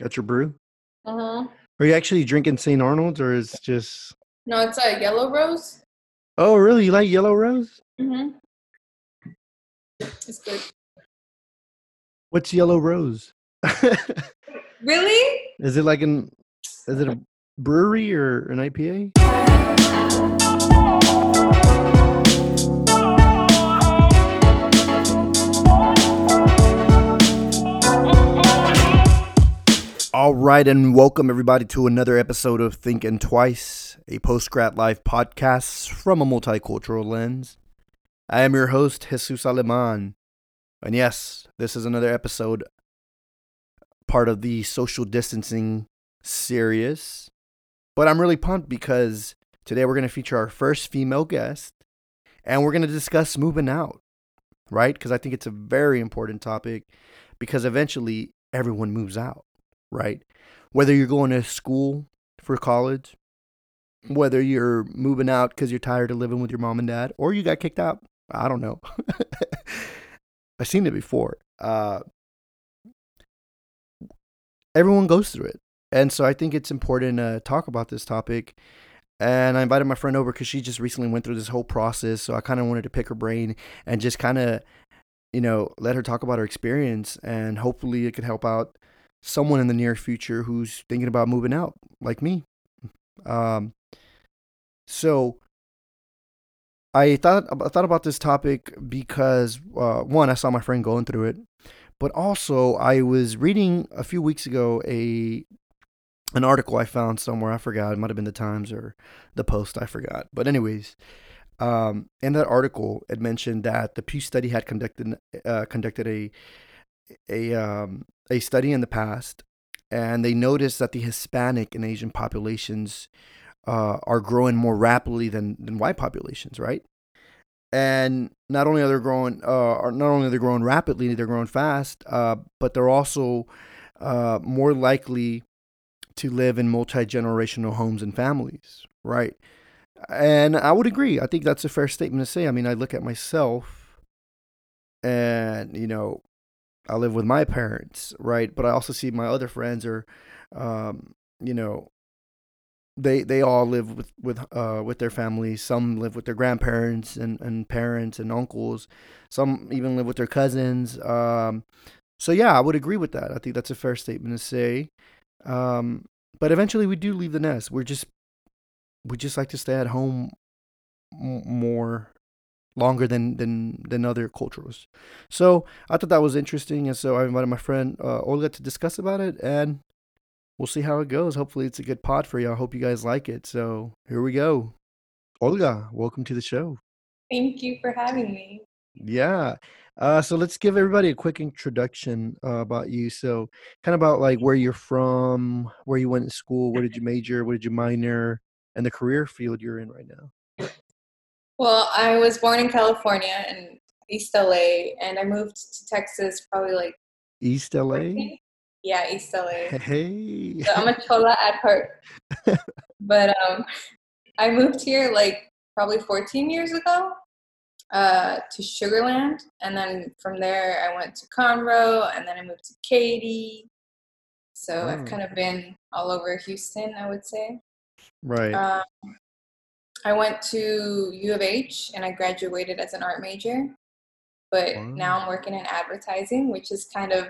Got your brew? Uh huh. Are you actually drinking St. Arnold's or is just No, it's a yellow rose. Oh really? You like yellow rose? Mhm. It's good. What's yellow rose? Really? is it like an is it a brewery or an IPA? All right, and welcome everybody to another episode of Thinking Twice, a post grad life podcast from a multicultural lens. I am your host, Jesus Aleman. And yes, this is another episode, part of the social distancing series. But I'm really pumped because today we're going to feature our first female guest and we're going to discuss moving out, right? Because I think it's a very important topic because eventually everyone moves out right? Whether you're going to school for college, whether you're moving out because you're tired of living with your mom and dad, or you got kicked out. I don't know. I've seen it before. Uh, everyone goes through it. And so I think it's important to talk about this topic. And I invited my friend over because she just recently went through this whole process. So I kind of wanted to pick her brain and just kind of, you know, let her talk about her experience. And hopefully it could help out someone in the near future who's thinking about moving out, like me. Um, so I thought I thought about this topic because uh, one, I saw my friend going through it, but also I was reading a few weeks ago a an article I found somewhere. I forgot. It might have been the Times or the Post. I forgot. But anyways, um, in that article, it mentioned that the Pew study had conducted uh, conducted a a um, a study in the past, and they noticed that the Hispanic and Asian populations uh, are growing more rapidly than than white populations, right? And not only are they growing, uh, not only are they growing rapidly, they're growing fast, uh, but they're also uh, more likely to live in multi generational homes and families, right? And I would agree. I think that's a fair statement to say. I mean, I look at myself, and you know, I live with my parents, right? But I also see my other friends are, um, you know, they they all live with with uh with their families. Some live with their grandparents and and parents and uncles. Some even live with their cousins. Um, so yeah, I would agree with that. I think that's a fair statement to say. Um, but eventually, we do leave the nest. We're just we just like to stay at home more longer than than than other cultures. So I thought that was interesting, and so I invited my friend uh, Olga to discuss about it, and we'll see how it goes. Hopefully, it's a good pod for you. I hope you guys like it. So here we go. Olga, welcome to the show. Thank you for having me. Yeah. Uh, so let's give everybody a quick introduction uh, about you. So, kind of about like where you're from, where you went to school, where did you major, what did you minor, and the career field you're in right now. Well, I was born in California in East LA, and I moved to Texas probably like East LA. 14? Yeah, East LA. Hey. So I'm a chola at heart, but um, I moved here like probably 14 years ago uh, to Sugarland, and then from there I went to Conroe, and then I moved to Katy. So Oh. I've kind of been all over Houston, I would say. right. Um, I went to U of H and I graduated as an art major, but now I'm working in advertising, which is kind of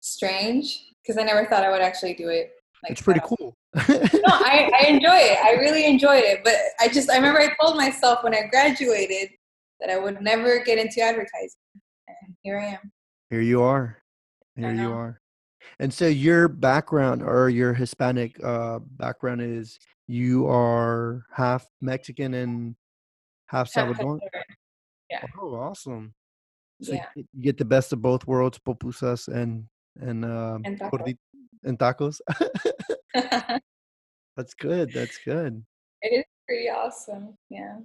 strange because I never thought I would actually do it. Like it's pretty cool. No, I, I enjoy it. I really enjoyed it, but I just I remember I told myself when I graduated that I would never get into advertising, and here I am. Here you are. Here you are. And so your background or your Hispanic uh, background is you are half Mexican and half Salvadoran. Yeah. Oh, awesome. So Yeah. you get the best of both worlds, pupusas and and um, And tacos. and tacos. That's good. That's good. It is pretty awesome. Yeah.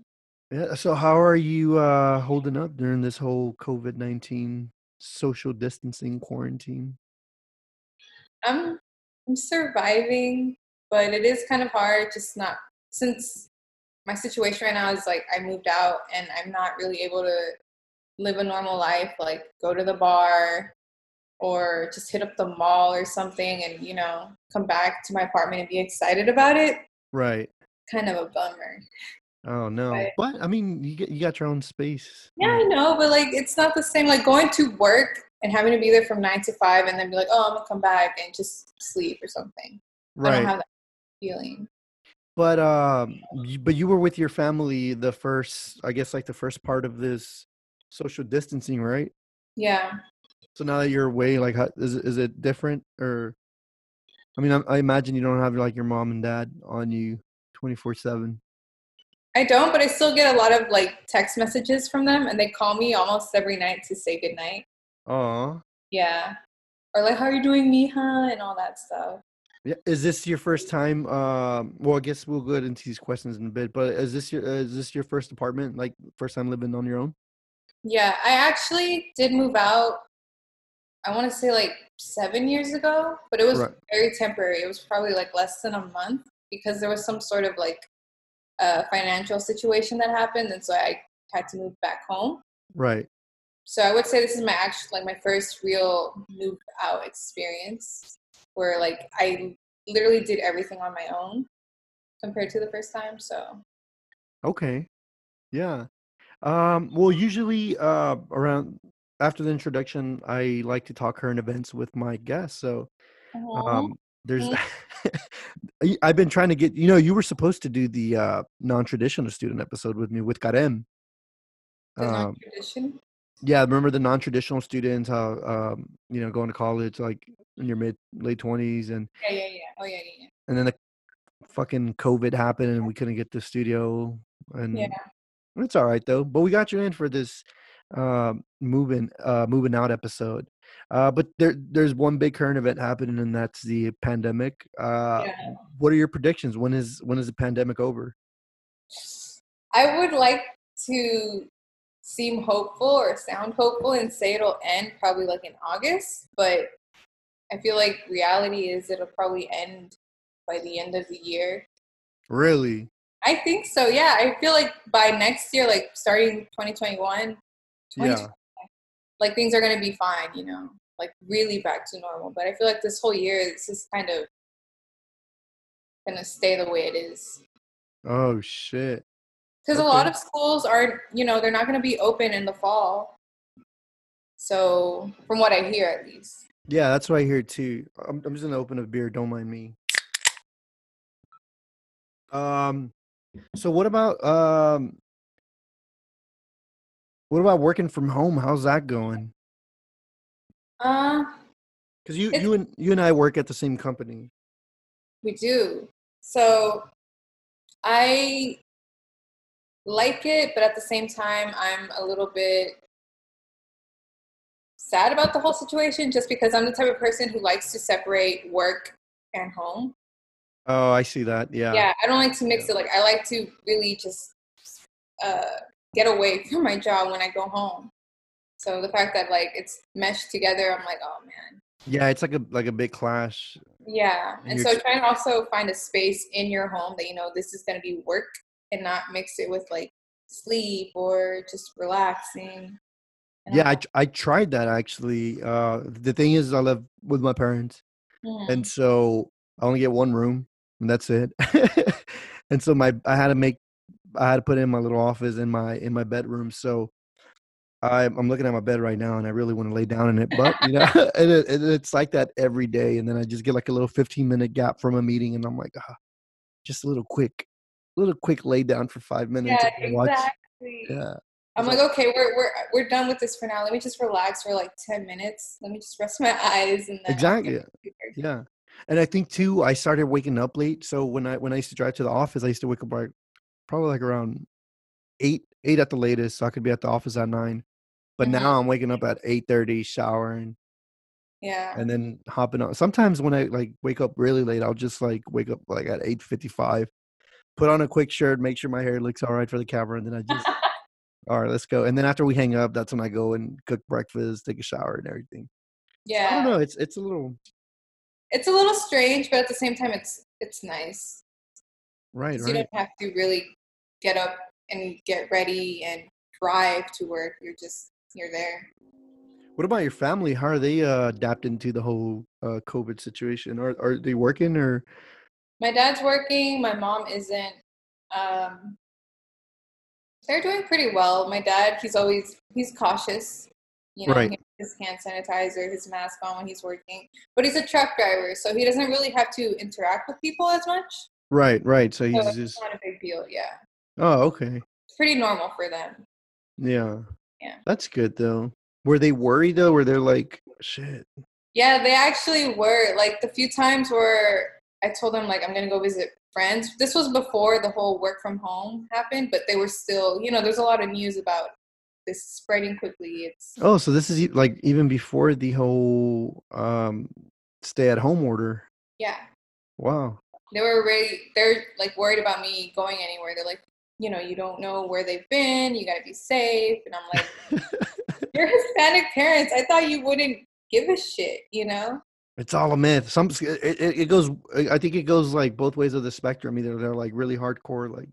Yeah. So how are you uh, holding up during this whole COVID nineteen social distancing quarantine? I'm I'm surviving, but it is kind of hard just not since my situation right now is like I moved out and I'm not really able to live a normal life, like go to the bar or just hit up the mall or something and, you know, come back to my apartment and be excited about it. Right. Kind of a bummer. Oh no. Right. But I mean, you get you got your own space. Yeah, I know, but like it's not the same. Like going to work and having to be there from nine to five and then be like, oh, I'm gonna come back and just sleep or something. I don't Right. have that feeling. But um, you, but you were with your family the first, I guess, like the first part of this social distancing, right? Yeah. So now that you're away, like, how, is it- is it different or? I mean, I, I imagine you don't have like your mom and dad on you twenty four seven. I don't, but I still get a lot of like text messages from them and they call me almost every night to say goodnight. Oh. Yeah. Or like, how are you doing, Mija? And all that stuff. Yeah. Is this your first time? Um. Well, I guess we'll go into these questions in a bit. But is this your uh, is this your first apartment? Like first time living on your own? Yeah, I actually did move out. I want to say like seven years ago, but it was Right. very temporary. It was probably like less than a month because there was some sort of like uh, financial situation that happened, and so I had to move back home. Right. So I would say this is my actual like my first real move out experience, where like I literally did everything on my own compared to the first time. So Okay. Yeah. Um, well, usually uh, around after the introduction, I like to talk current events with my guests. So um, there's, I- I've been trying to get, you know, you were supposed to do the uh, non-traditional student episode with me with Karem. the Um, non-tradition. Yeah, remember the non-traditional students, how, um, you know, going to college like in your mid late twenties, and Yeah, yeah, yeah. Oh yeah, yeah, and then the fucking COVID happened, and we couldn't get the studio, and yeah. It's all right though. But we got you in for this um moving uh moving out episode. Uh but there there's one big current event happening and that's the pandemic. Uh Yeah. what are your predictions? When is when is the pandemic over? I would like to seem hopeful or sound hopeful and say it'll end probably like in August, but I feel like reality is it'll probably end by the end of the year. Really? I think so. Yeah, I feel like by next year, like starting 2021, Yeah. like things are going to be fine, you know, like really back to normal. But I feel like this whole year is just kind of going to stay the way it is. Oh shit. Because a lot of schools are, you know, they're not going to be open in the fall. So, from what I hear at least. Yeah, that's what I hear too. I'm I'm just gonna open a beer, don't mind me. Um so what about um what about working from home? How's that going? Uh, Because you you and you and I work at the same company. we do. So, I like it, but at the same time, I'm a little bit sad about the whole situation just because I'm the type of person who likes to separate work and home. Oh, I see that. Yeah. yeah i don't like to mix it like i like to really just uh, get away from my job when i go home so the fact that like it's meshed together i'm like oh man Yeah, it's like a like a big clash. yeah And and so tr- trying to also find a space in your home that you know this is going to be work and not mix it with like sleep or just relaxing and Yeah, I, I tried that actually. Uh, the thing is, I live with my parents, and so I only get one room, and that's it. and so my I had to make I had to put in my little office in my in my bedroom. So I, I'm looking at my bed right now, and I really want to lay down in it, but you know, and it, and it's like that every day. And then I just get like a little 15 minute gap from a meeting, and I'm like, ah, just a little quick, little quick lay down for five minutes. yeah and watch. exactly Yeah. I'm like, okay, we're we're we're done with this for now. Let me just relax for like ten minutes. Let me just rest my eyes and then Exactly. get to it. Yeah. And I think too, I started waking up late. So when I when I used to drive to the office, I used to wake up like probably like around eight, eight at the latest, so I could be at the office at nine. But Mhm. now I'm waking up at eight thirty, showering, Yeah. and then hopping on. Sometimes when I like wake up really late, I'll just like wake up like at eight fifty five, put on a quick shirt, make sure my hair looks all right for the camera, and then I just all right, let's go. And then after we hang up, that's when I go and cook breakfast, take a shower, and everything. Yeah. I don't know. It's it's a little It's a little strange, but at the same time, it's it's nice. Right. You don't have to really get up and get ready and drive to work. You're just you're there. What about your family? How are they uh, adapting to the whole uh, COVID situation? Are are they working or? My dad's working. My mom isn't. Um, they're doing pretty well. My dad, he's always he's cautious. You know, Right. his hand sanitizer, his mask on when he's working. But he's a truck driver, so he doesn't really have to interact with people as much. Right, right. So So he's it's just. not a big deal. Yeah, Oh, okay. it's pretty normal for them. Yeah. Yeah. That's good though. Were they worried though? Were they like, shit? Yeah, they actually were. Like the few times where I told them like I'm gonna go visit friends. This was before the whole work from home happened, but they were still, you know, there's a lot of news about this spreading quickly. It's Oh, so this is like even before the whole um stay at home order. yeah. Wow. They were really they're like worried about me going anywhere. They're like, you know, you don't know where they've been, you gotta be safe. And I'm like, You're Hispanic parents. I thought you wouldn't give a shit, you know? It's all a myth. Some it, it, it goes. I think it goes like both ways of the spectrum. Either they're like really hardcore, like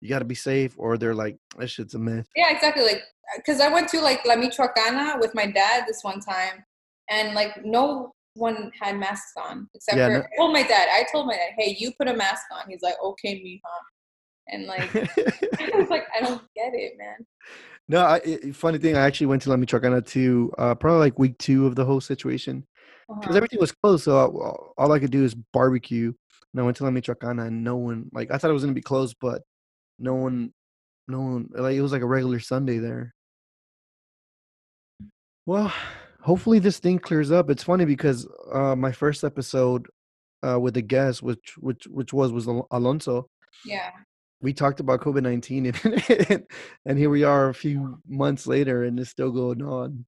you got to be safe, or they're like that shit's a myth. Yeah, exactly. Like, because I went to like La Michoacana with my dad this one time, and like no one had masks on except Yeah, for no- I told my dad. I told my dad, "Hey, you put a mask on." He's like, "Okay, mija," and like I was like, "I don't get it, man." no, I, it- funny thing. I actually went to La Michoacana to uh, probably like week two of the whole situation because Uh-huh. everything was closed. So all, all I could do is barbecue. And I went to La Michoacana, and no one like I thought it was gonna be closed, but no one, no one like it was like a regular Sunday there. Well, hopefully this thing clears up. It's funny because uh, my first episode uh, with the guest, which which which was was Al- Alonso, Yeah, we talked about COVID nineteen, and and here we are a few months later, and it's still going on.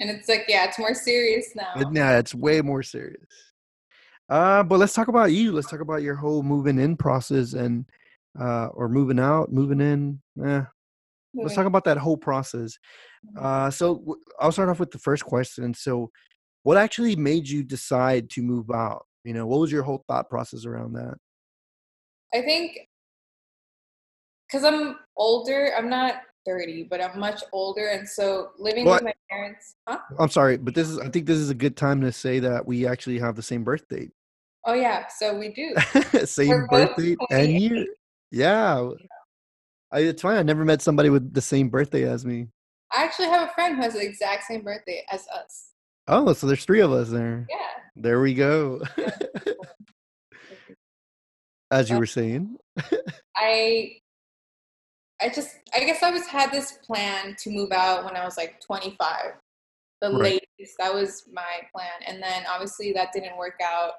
And it's like, yeah, it's more serious now. Nah, it's way more serious. Uh, but let's talk about you. Let's talk about your whole moving in process and uh, or moving out, moving in. Eh, let's talk about that whole process. Uh, so w- I'll start off with the first question. So, what actually made you decide to move out? You know, what was your whole thought process around that? I think because I'm older, I'm not 30, but I'm much older, and so living Well, with my parents. Huh? I'm sorry, but this is I think this is a good time to say that we actually have the same birth date. Oh yeah, so we do. same We're birth date and 28. year. Yeah. I, it's fine. I never met somebody with the same birthday as me. I actually have a friend who has the exact same birthday as us. Oh, so there's three of us there. Yeah. There we go. As you were saying. I I just I guess I was had this plan to move out when I was like 25. The Right. latest. That was my plan. And then obviously that didn't work out.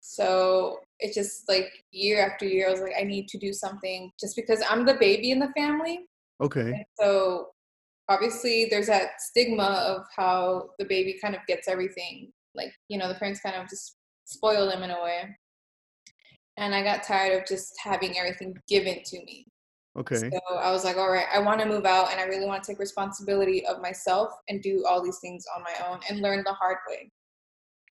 So it's just like year after year I was like I need to do something just because I'm the baby in the family. Okay. And so obviously there's that stigma of how the baby kind of gets everything. Like, you know, the parents kind of just spoil them in a way. And I got tired of just having everything given to me. Okay. So I was like, all right, I want to move out and I really want to take responsibility of myself and do all these things on my own and learn the hard way.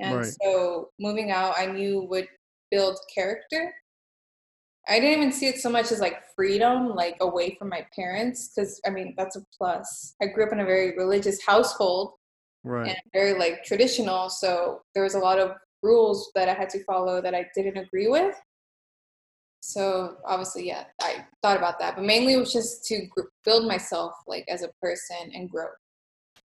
And Right. so moving out, I knew would build character. I didn't even see it so much as like freedom, like away from my parents, because I mean, that's a plus. I grew up in a very religious household Right. and very like traditional. So there was a lot of rules that I had to follow that I didn't agree with. So obviously, yeah, I thought about that, but mainly it was just to gr- build myself like as a person and grow.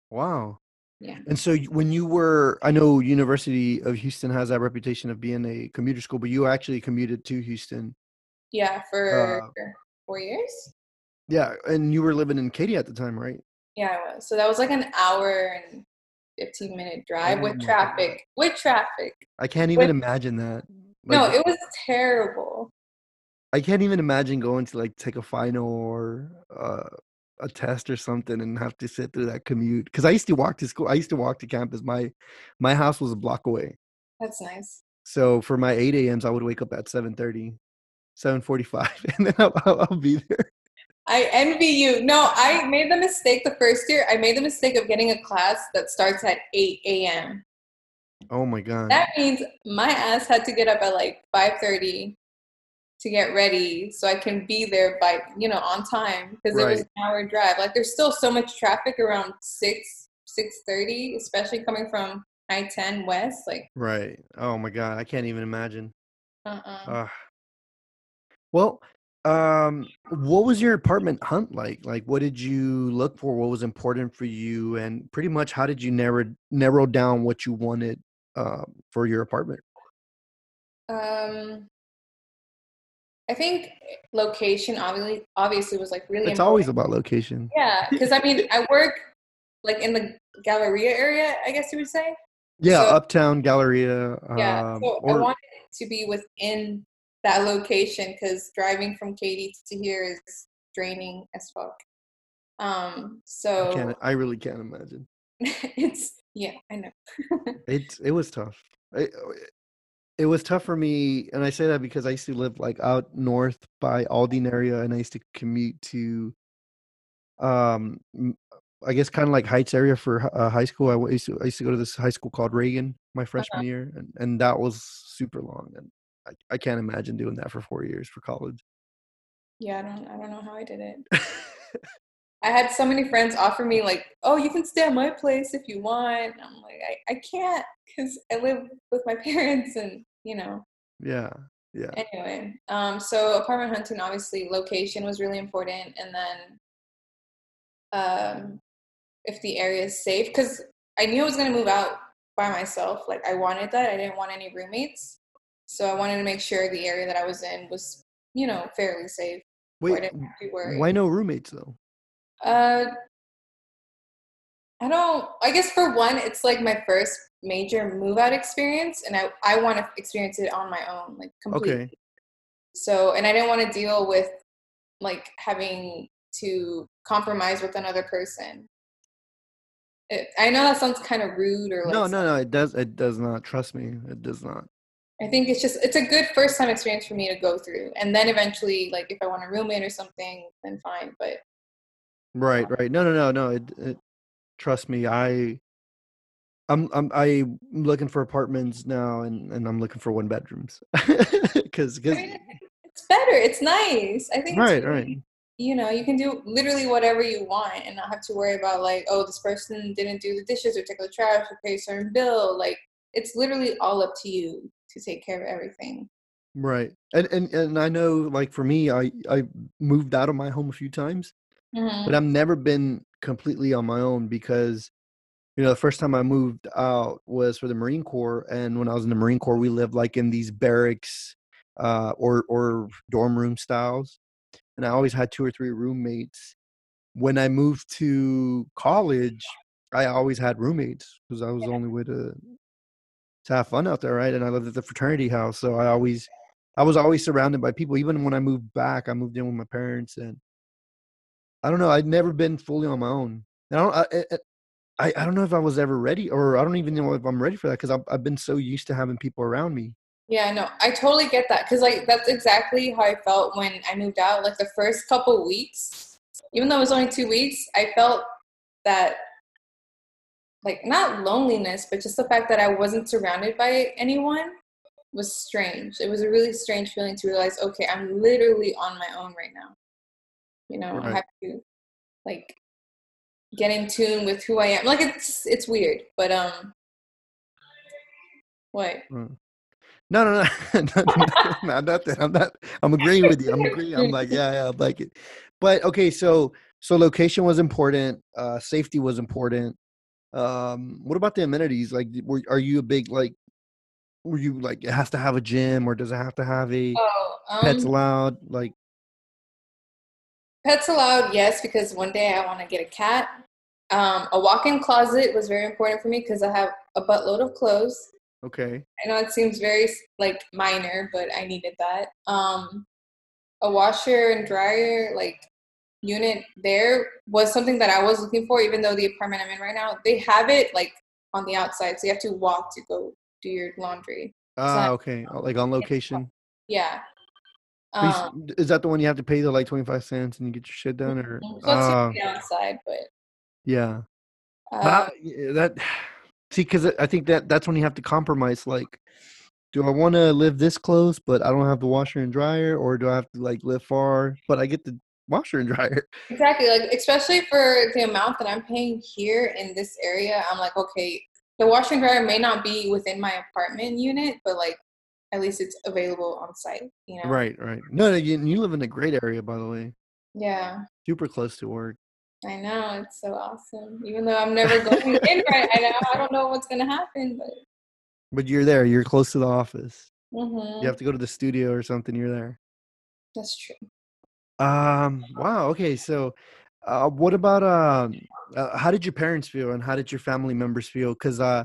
Wow. Yeah. And so when you were, I know University of Houston has that reputation of being a commuter school, but you actually commuted to Houston. Yeah, for Uh, four years. Yeah, and you were living in Katy at the time, right? Yeah, I was. So that was like an hour and fifteen minute drive Oh with my traffic. With traffic. I can't even With- imagine that. no, it was terrible. I can't even imagine going to like take a final or uh, a test or something and have to sit through that commute. Because I used to walk to school. I used to walk to campus. My my house was a block away. That's nice. So for my 8 a.m.s, I would wake up at 7:30, 7:45, and then I'll, I'll, I'll be there. I envy you. No, I made the mistake the first year. I made the mistake of getting a class that starts at 8 a.m. Oh my god. That means my ass had to get up at like 5:30 to get ready so I can be there by, you know, on time because it was an hour drive. Like there's still so much traffic around 6, 6:30, especially coming from I-10 West. Like, Right. Oh my God, I can't even imagine. uh-uh. Uh, well, um, what was your apartment hunt like? Like, what did you look for? What was important for you? And pretty much, how did you narrow narrow down what you wanted um, for your apartment? Um, I think location obviously obviously was like really It's always about location. Yeah, because I mean, I work like in the Galleria area, I guess you would say. Yeah, So- Uptown Galleria. Yeah, Um, so I or wanted it to be within that location because driving from Katy to here is draining as fuck. Um, I so can't. I really can't imagine. it's yeah, I know. It it was tough. It was tough for me, and I say that because I used to live like out north by Aldine area, and I used to commute to, um, i guess kind of like Heights area for uh, high school. I used to I used to go to this high school called Reagan my freshman year, and, and that was super long, and I, I can't imagine doing that for four years for college. Yeah, I don't I don't know how I did it. I had so many friends offer me like, "Oh, you can stay at my place if you want." And I'm like, I, I can't because I live with my parents, and you know. yeah, yeah, Anyway, um, so apartment hunting, obviously, location was really important, and then um, if the area is safe, because I knew I was gonna move out by myself. Like I wanted that. I didn't want any roommates, so I wanted to make sure the area that I was in was, you know, fairly safe. Wait, didn't have to worry. why no roommates though? Uh, I don't. I guess for one, it's like my first major move out experience, and I I want to experience it on my own, like completely. Okay, So, and I didn't want to deal with like having to compromise with another person. It, I know that sounds kind of rude or like. no, no, no. It does. It does not. Trust me, it does not. I think it's just it's a good first time experience for me to go through, and then eventually, like if I want a roommate or something, then fine. But Right, right. No, no, no, no. It, it, trust me, I, I'm, I'm, I'm looking for apartments now, and and I'm looking for one bedrooms, because, I mean, it's better. It's nice. I think. right, it's right. You know, you can do literally whatever you want and not have to worry about like, oh, this person didn't do the dishes or take the trash or pay a certain bill. Like, it's literally all up to you to take care of everything. Right. And and and I know, like for me, I I moved out of my home a few times, Mhm. but I've never been completely on my own because, you know, the first time I moved out was for the Marine Corps, and when I was in the Marine Corps, we lived like in these barracks, uh, or or dorm room styles, and I always had two or three roommates. When I moved to college, I always had roommates because I was the only way to to have fun out there, right? And I lived at the fraternity house, so I always I was always surrounded by people. Even when I moved back, I moved in with my parents, and I don't know. I'd never been fully on my own. And I don't. I, I- I, I don't know if I was ever ready, or I don't even know if I'm ready for that because I've I've been so used to having people around me. Yeah, no, I totally get that because like that's exactly how I felt when I moved out. Like the first couple weeks, even though it was only two weeks, I felt that like not loneliness, but just the fact that I wasn't surrounded by anyone was strange. It was a really strange feeling to realize, okay, I'm literally on my own right now. You know, I have to like get in tune with who I am. Like it's it's weird, but um, what? Mm. No, no, no, no, no, no, nothing. I'm not. I'm agreeing with you. I'm agreeing. I'm like, yeah, yeah, I like it. But okay, so so location was important. Uh, safety was important. Um, what about the amenities? Like, were are you a big like? Were you like it has to have a gym or does it have to have a Oh, um, pets allowed? Like, Pets allowed, yes, because one day I want to get a cat. Um, a walk-in closet was very important for me because I have a buttload of clothes. okay, I know it seems very like minor, but I needed that. Um, a washer and dryer like unit there was something that I was looking for, even though the apartment I'm in right now they have it like on the outside, so you have to walk to go do your laundry. ah, okay, uh, like on location. Yeah. Um, Is that the one you have to pay the like twenty five cents and you get your shit done, or Ah, downside, but yeah. uh, yeah, that see because i think that that's when you have to compromise like do i want to live this close but i don't have the washer and dryer or do i have to like live far but i get the washer and dryer. Exactly. Like especially for the amount that I'm paying here in this area, I'm like, okay, the washer and dryer may not be within my apartment unit, but like at least it's available on site. You know. Right, right. No, you, you live in a great area, by the way. Yeah. Super close to work. I know it's so awesome. Even though I'm never going in right now, I don't know what's gonna happen, but. But you're there. You're close to the office. Mm-hmm. You have to go to the studio or something. You're there. That's true. Um. Wow. Okay. So, uh, what about um? Uh, how did your parents feel, and how did your family members feel? Because uh,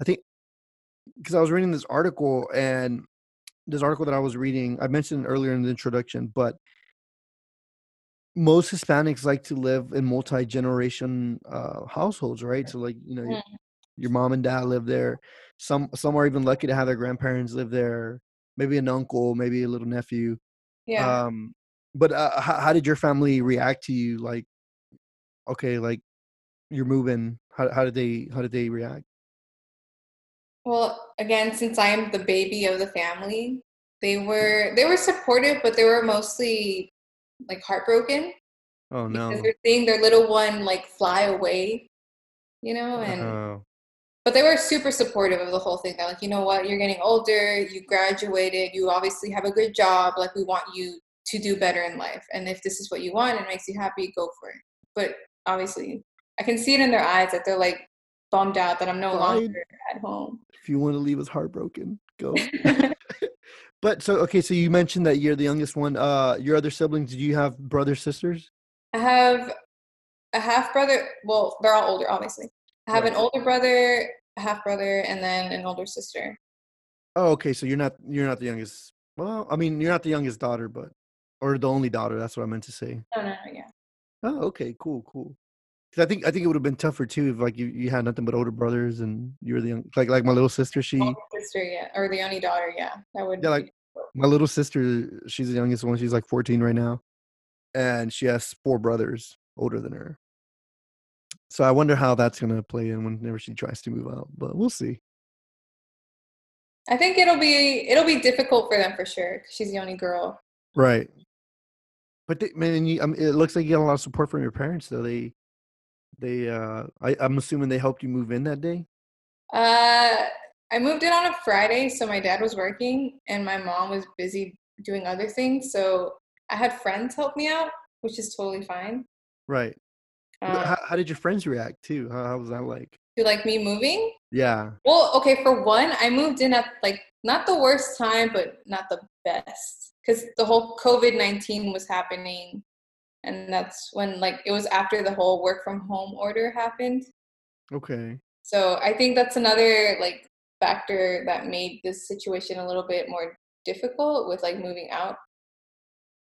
I think because I was reading this article, and this article that I was reading, I mentioned earlier in the introduction, but most Hispanics like to live in multi generation uh, households, right? So, like you know, your, Mm. your mom and dad live there. Some some are even lucky to have their grandparents live there. Maybe an uncle, maybe a little nephew. Yeah. Um, but uh, how, how did your family react to you? Like, okay, like you're moving. How how did they how did they react? Well, again, since I'm the baby of the family, they were they were supportive, but they were mostly like heartbroken Oh no. because they're seeing their little one like fly away, you know, and Oh, but they were super supportive of the whole thing. They're like, you know what, you're getting older, you graduated, you obviously have a good job, like we want you to do better in life. And if this is what you want and makes you happy, go for it. But obviously I can see it in their eyes that they're like bummed out that I'm no Fine. longer at home. if you want to leave us heartbroken, go. but so okay, so you mentioned that you're the youngest one. Uh, your other siblings, do you have brothers, sisters? I have a half brother. Well, they're all older, obviously. I have an older brother, a half brother, and then an older sister. Oh, okay. So you're not you're not the youngest. Well, I mean, you're not the youngest daughter, but or the only daughter. That's what I meant to say. No, no, no, yeah. Oh, okay, cool, cool. 'Cause I think I think it would have been tougher too if like you, you had nothing but older brothers and you were the young like like my little sister. She sister, yeah, or the only daughter, yeah. That would Yeah, like- my little sister. She's the youngest one. She's like 14 right now, and she has four brothers older than her. So I wonder how that's gonna play in whenever she tries to move out. But we'll see. I think it'll be it'll be difficult for them for sure. 'cause she's the only girl. Right. But they, man, you, I mean, it looks like you got a lot of support from your parents, though. They, they, uh, I, I'm assuming they helped you move in that day. Uh, I moved in on a Friday, so my dad was working and my mom was busy doing other things. So I had friends help me out, which is totally fine. Right. Um, how, how did your friends react too? How, how was that like? to like me moving. Yeah. Well, okay, for one, I moved in at like not the worst time, but not the best because the whole COVID 19 was happening. And that's when, like, it was after the whole work from home order happened. Okay. So I think that's another, like, factor that made this situation a little bit more difficult with, like, moving out.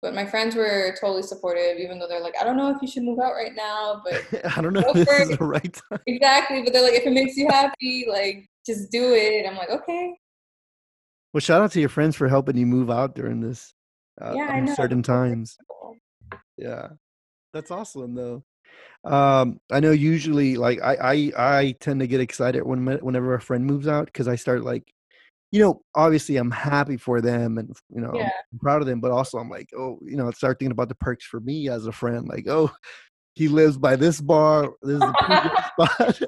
But my friends were totally supportive, even though they're like, I don't know if you should move out right now, but I don't know if this is the right time. exactly. But they're like, if it makes you happy, like, just do it. I'm like, okay. Well, shout out to your friends for helping you move out during this uh, Yeah, I know. uncertain times. Yeah, that's awesome though. Um, I know usually like I I I tend to get excited when whenever a friend moves out because I start like, you know, obviously I'm happy for them and you know Yeah. I'm proud of them, but also I'm like, oh, you know, I start thinking about the perks for me as a friend. Like, oh, he lives by this bar. This is a pregame spot,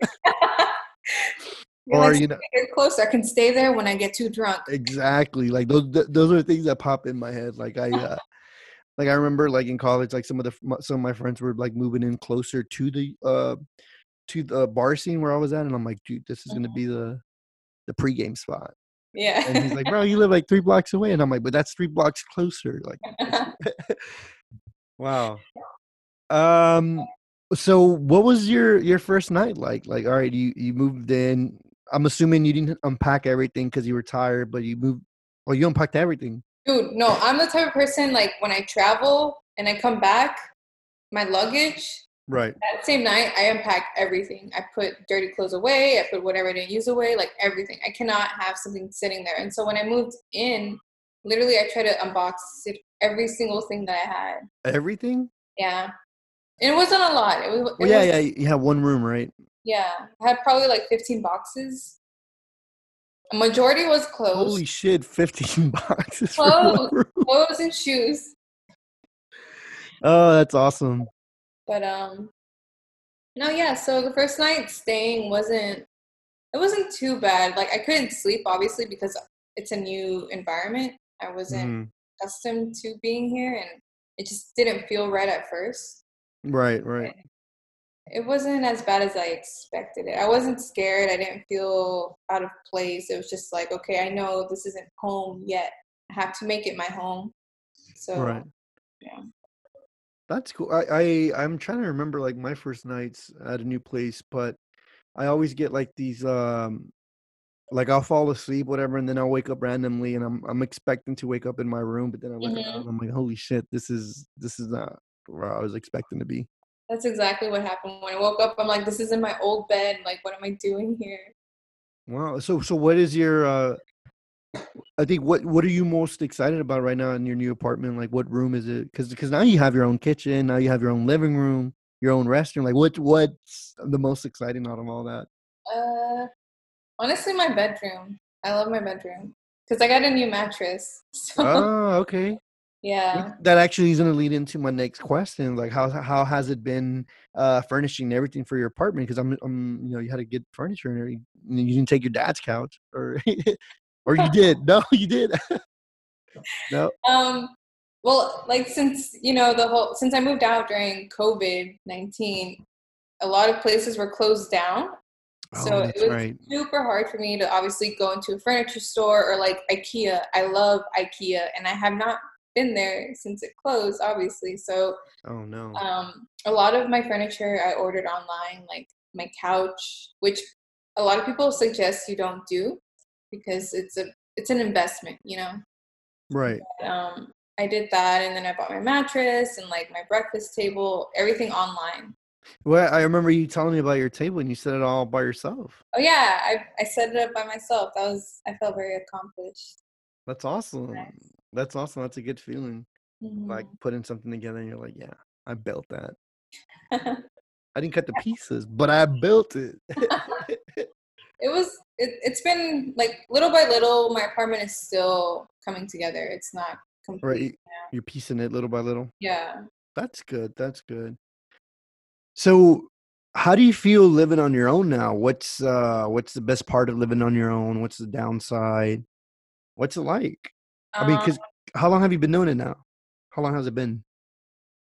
You're or like, you know, You're closer. I can stay there when I get too drunk. exactly like those th- those are things that pop in my head. Like I. Uh, like I remember, like in college, like some of the some of my friends were like moving in closer to the uh to the bar scene where I was at, and I'm like, dude, this is gonna be the the pregame spot. Yeah. And he's like, bro, you live like three blocks away, and I'm like, but that's three blocks closer. Like, wow. Um. So, what was your your first night like? Like, all right, you you moved in. I'm assuming you didn't unpack everything because you were tired, but you moved. Well, you unpacked everything. Dude, no, I'm the type of person like when I travel and I come back, my luggage, Right. that same night, I unpack everything. I put dirty clothes away, I put whatever I didn't use away, like everything. I cannot have something sitting there. And so when I moved in, literally I tried to unbox it, every single thing that I had. Everything. Yeah. And it wasn't a lot. It was, it Well, yeah, was yeah. You have one room, right? yeah. I had probably like 15 boxes. Majority was clothes. Holy shit, 15 boxes Clothes. clothes and shoes. Oh, that's awesome. But um, no, yeah. So the first night staying wasn't it wasn't too bad. Like I couldn't sleep obviously because it's a new environment. I wasn't Mhm. accustomed to being here, and it just didn't feel right at first. Right, right. It wasn't as bad as I expected it. I wasn't scared. I didn't feel out of place. It was just like, okay, I know this isn't home yet. I have to make it my home. So Right. yeah. That's cool. I, I I'm trying to remember like my first nights at a new place, but I always get like these um like I'll fall asleep, whatever, and then I'll wake up randomly and I'm I'm expecting to wake up in my room, but then I around Mhm. and I'm like, holy shit, this is this is not where I was expecting to be. That's exactly what happened. When I woke up, I'm like, this isn't my old bed. Like, what am I doing here? Wow. So so what is your uh I think what what are you most excited about right now in your new apartment? Like what room is it? Cuz cuz now you have your own kitchen, now you have your own living room, your own restroom. Like what what's the most exciting out of all that? Uh, honestly, my bedroom. I love my bedroom because I got a new mattress. So Oh, okay. Yeah, That actually is going to lead into my next question. Like, how how has it been uh, furnishing everything for your apartment? Because I'm, I'm, you know, you had to get furniture and everything. You didn't take your dad's couch, or or you did? No, you did. no. um, well, like since you know the whole since I moved out during COVID nineteen, a lot of places were closed down. Oh, So it was right. super hard for me to obviously go into a furniture store or like IKEA. I love IKEA, and I have not been there since it closed, obviously. So Oh no. um, a lot of my furniture I ordered online, like my couch, which a lot of people suggest you don't do because it's a it's an investment, you know. right. Um, I did that, and then I bought my mattress and like my breakfast table, everything online. Well, I remember you telling me about your table, and you set it all by yourself. Oh yeah, I I set it up by myself. That was I felt very accomplished. That's awesome. Nice. That's awesome. That's a good feeling. Like Mhm. putting something together, and you're like, yeah, I built that. I didn't cut the pieces, but I built it. it was it, it's been like little by little my apartment is still coming together it's not complete right. you- You're piecing it little by little. yeah That's good. That's good. So, how do you feel living on your own now? What's uh what's the best part of living on your own? What's the downside? What's it like? I mean, um, cuz how long have you been doing it now? How long has it been?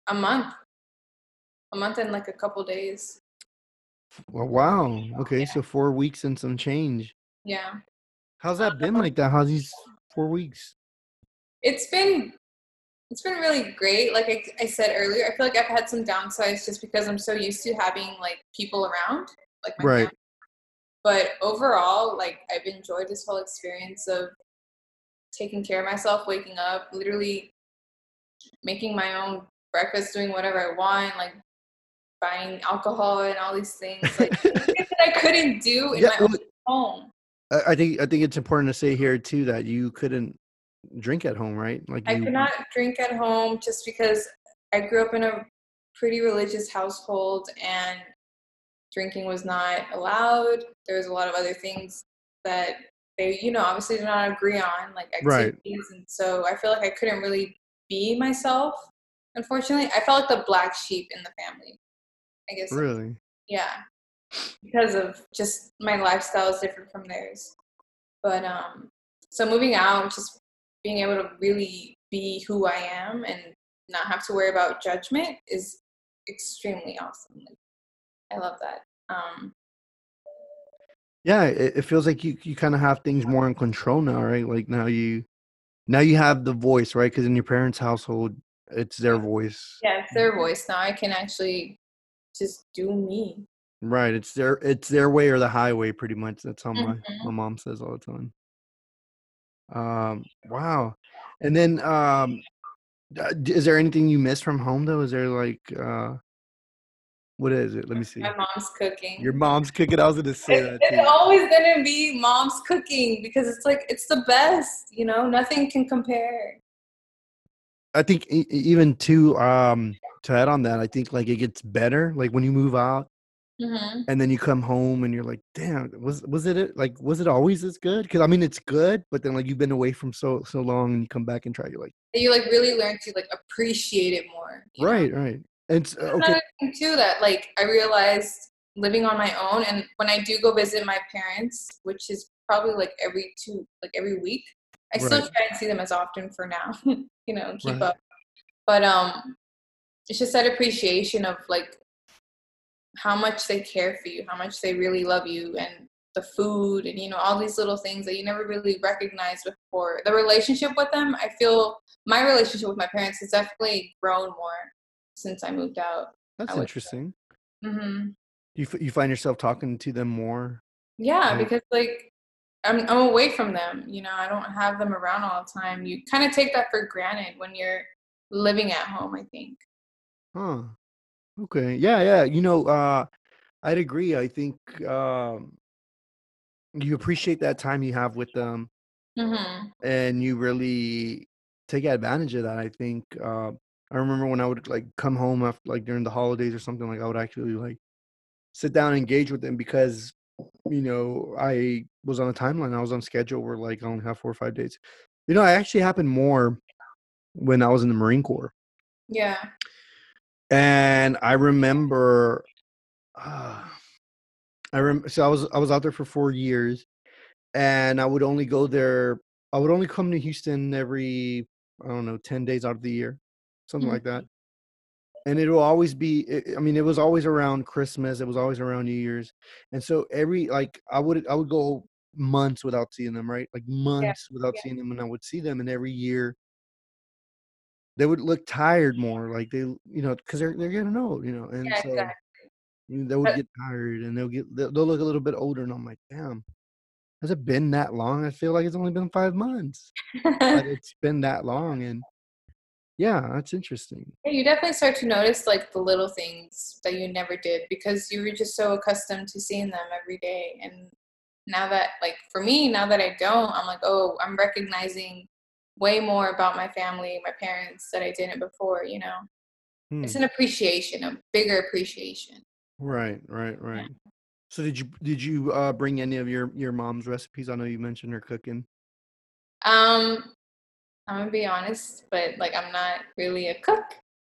a month a month and like a couple days Well, wow. Okay, so 4 weeks and some change. yeah How's that been like that? How's these 4 weeks? it's been it's been really great like I, I said earlier i feel like i've had some downsides just because i'm so used to having like people around like my Right. family. but overall like i've enjoyed this whole experience of taking care of myself waking up literally making my own breakfast doing whatever i want like buying alcohol and all these things like things that i couldn't do in Yeah, my well, own home I I think I think it's important to say here too that you couldn't drink at home, right? Like i you could not drink at home just because i grew up in a pretty religious household and drinking was not allowed there was a lot of other things that they you know obviously did not agree on like Right. activities and so i feel like i couldn't really be myself unfortunately. I felt like the black sheep in the family i guess. Really. yeah. Because of just my lifestyle is different from theirs. But um so moving out just being able to really be who i am and not have to worry about judgment is extremely awesome. Like, i love that. Um Yeah, it, it feels like you you kind of have things more in control now, right? Like now you now you have the voice, right? Because in your parents' household, it's their voice, yeah it's their voice now i can actually just do me right? It's their it's their way or the highway, pretty much. That's how my Mhm. my mom says all the time. Um, wow. And then, um, uh, is there anything you miss from home though? Is there like, uh, what is it? Let me see. my mom's cooking Your mom's cooking. I was gonna say It's, that it's always gonna be mom's cooking because it's like it's the best you know nothing can compare I think even to um to add on that, I think like it gets better. Like when you move out, Mhm. and then you come home and you're like, "Damn, was was it like, was it always this good because I mean, it's good, but then, like, you've been away from so so long and you come back and try, you're like You, like, really learn to, like, appreciate it more, you know? Right, right. And That's okay another thing too that, like, I realized living on my own and when I do go visit my parents, which is probably, like, every 2 like, every week, I still try and see them as often for now, you know, keep Right. up. But, um, it's just that appreciation of, like how much they care for you, how much they really love you, and the food and, you know, all these little things that you never really recognized before. The relationship with them, I feel my relationship with my parents has definitely grown more since I moved out, That's I would say. interesting. Mhm. You f you find yourself talking to them more? Yeah, because, like, I'm I'm away from them, you know, I don't have them around all the time. You kinda take that for granted when you're living at home, I think. Huh. Okay. Yeah, yeah. You know, uh, I'd agree. I think, um you appreciate that time you have with them Mhm. and you really take advantage of that, I think, uh, I remember when I would, like, come home af like, during the holidays or something, like, I would actually, like, sit down and engage with them because, you know, I was on a timeline, I was on schedule where, like, I only have 4 or 5 days. You know, it actually happened more when I was in the Marine Corps. Yeah. And I remember, uh I rem so I was I was out there for 4 years, and I would only go there I would only come to Houston every, I don't know, 10 days out of the year, something like Mhm. that. And it'll always be i I mean, it was always around Christmas, it was always around New Year's, and so every like, I would I would go months without seeing them, right? Like, Yeah, months without yeah. seeing them, and I would see them, and every year they would look tired more, like, they you know, 'cause they're they're getting old, you know, and Yeah, so, exactly. they would get tired, and they'll get they'll they'll look a little bit older, and I'm like, "Damn, has it been that long? I feel like it's only been 5 months." But it's been that long, and yeah, that's interesting. Yeah, you definitely start to notice, like, the little things that you never did because you were just so accustomed to seeing them every day, and now that like, for me, now that I don't, I'm like, "Oh, I'm recognizing way more about my family, my parents that I didn't before," you know? It's Hmm. an appreciation, a bigger appreciation. Right, right, Yeah. right. So did you did you, uh, bring any of your your mom's recipes? I know you mentioned her cooking. Um, Imma be honest, but, like, I'm not really a cook,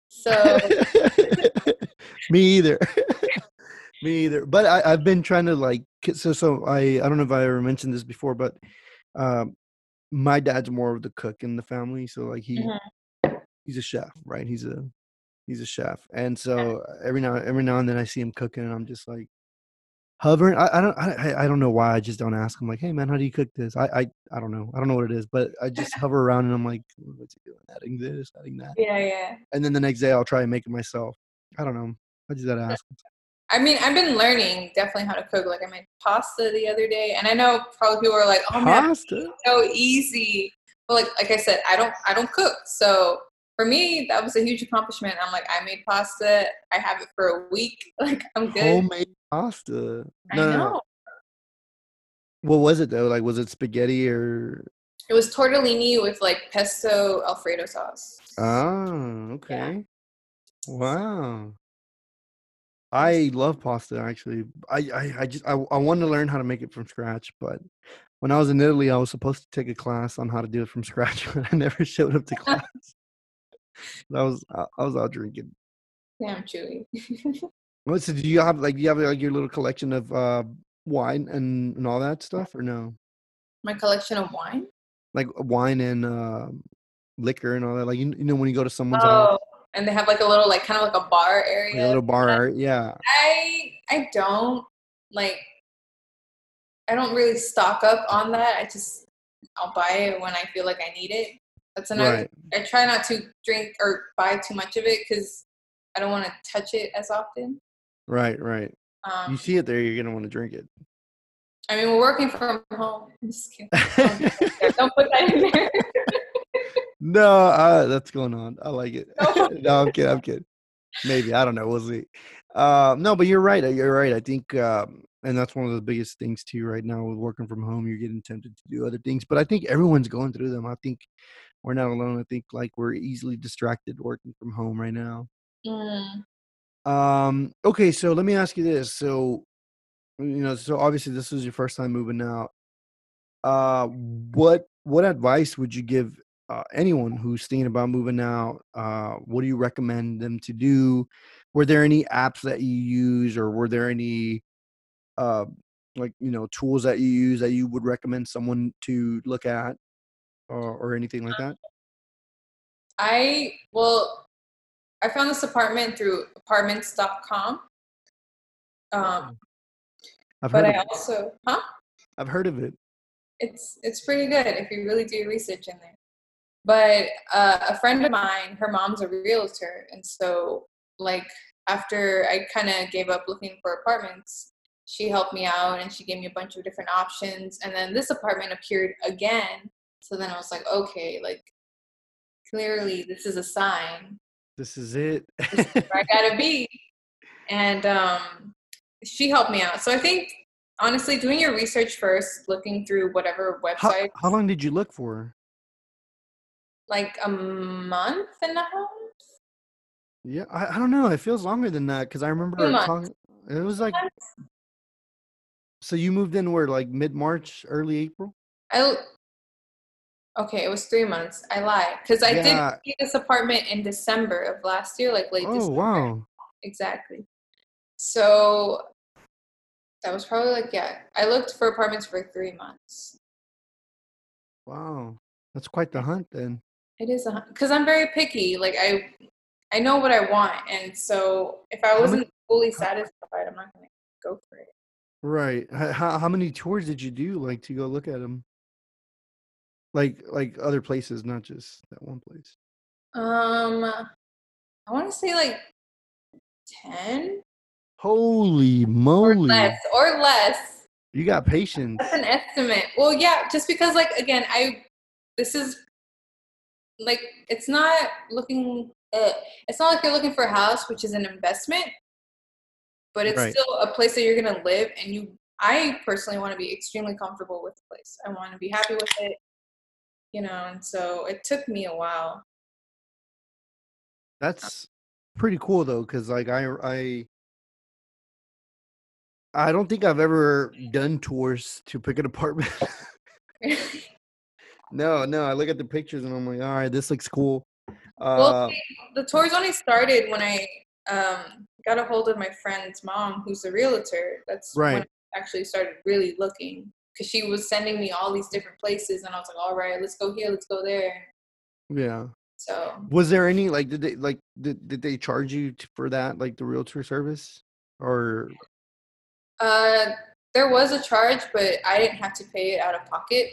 so Me either. Me either, but I I've been trying to, like so so I I don't know if I ever mentioned this before, but, um, my dad's more of the cook in the family, so, like, he Mhm. he's a chef, right? He's a he's a chef, and so every now every now and then I see him cooking, and I'm just, like, hovering I I don't I I don't know why I just don't ask him, like, "Hey, man, how do you cook this?" I I I don't know. I don't know what it is, but I just hover around, and I'm like, "What's he doing? Adding this, adding that." Yeah, yeah. And then the next day, I'll try and make it myself. I don't know. I just gotta ask. I mean, I've been learning definitely how to cook, like, I made pasta the other day, and I know probably people are like, "Oh, man, Pasta? so easy." But, like like I said, I don't I don't cook, so for me, that was a huge accomplishment. I'm like, "I made pasta, I have it for a week, like, I'm good." Homemade pasta. I No, no, no. know. What was it, though? Like, was it spaghetti or It was tortellini with, like, pesto Alfredo sauce. Oh, Yeah. okay. Wow. I love pasta, actually. I I I just I I wanted to learn how to make it from scratch, but when I was in Italy, I was supposed to take a class on how to do it from scratch, but I never showed up to class. I was I was out drinking. Damn, Chewy. So do you have, like do you have, like, your little collection of, uh, wine and and all that stuff, or no? My collection of wine? Like, wine and, um, liquor and all that, like, you you know, when you go to someone's house? Oh, and they have, like, a little, like, kinda like a bar Like a area little bar yeah. I I don't, like I don't really stock up on that, I just I'll buy it when I feel like I need it. That's another Right. I try not to drink or buy too much of it because I don't wanna touch it as often. Right, right. You Um see it there, you're gonna wanna drink it. I mean, we're working from home. I'm just kidding. Don't put that there, don't put that in there. No, uh, that's going on. I like it. No. No, I'm kidding, I'm kidding. Maybe, I don't know, we'll see. Uh, no, but you're right, uh, you're right, I think, um and that's one of the biggest things too right now with working from home, you're getting tempted to do other things, but I think everyone's going through them. I think we're not alone, I think, like, we're easily distracted working from home right now. Mm. Um. Okay. So let me ask you this. So, you know, so obviously this was your first time moving out. Uh, what what advice would you give uh, anyone who's thinking about moving out? Uh, what do you recommend them to do? Were there any apps that you use, or were there any uh, like you know tools that you use that you would recommend someone to look at, or, or anything like that? I well, I found this apartment through apartments.com. Um, I've but heard. I Of, also, huh? I've heard of it. It's it's pretty good if you really do your research in there. But uh, a friend of mine, her mom's a realtor, and so like after I kind of gave up looking for apartments, she helped me out and she gave me a bunch of different options. And then this apartment appeared again. So then I was like, okay, like clearly this is a sign. This is it. This is where I gotta be. And um, she helped me out. So I think honestly, doing your research first, looking through whatever website, how long did you look for? like a month and a half. Yeah, I, I don't know. It feels longer than that because I remember talking. It was like so you moved in where like mid March, early April. I okay, it was three months. I lied because I Yeah. did see this apartment in December of last year, like late Oh December. wow, Exactly. So that was probably like yeah. I looked for apartments for three months. wow, that's quite the hunt then. It is a because I'm very picky. Like I, I know what I want, and so if I wasn't fully satisfied, I'm not gonna go for it. Right. How how many tours did you do like to go look at them? Like like other places, not just that one place. Um, I want to say like ten Holy moly or less, or less. You got patience. That's an estimate. Well, yeah, just because like again, I this is like it's not looking. Uh, it's not like you're looking for a house, which is an investment, but it's Right. still a place that you're gonna live, and you. I personally want to be extremely comfortable with the place. I want to be happy with it, you know. And so it took me a while. That's pretty cool though, because like I I I don't think I've ever done tours to pick an apartment. no, no. I look at the pictures and I'm like, all right, this looks cool. well, Uh, see, the tours only started when I um, got a hold of my friend's mom, who's a realtor. That's when Right. I actually started really looking because she was sending me all these different places, and I was like, all right, let's go here, let's go there. yeah. So Was there any like did they like did, did they charge you for that like the realtor service or uh, there was a charge, but I didn't have to pay it out of pocket.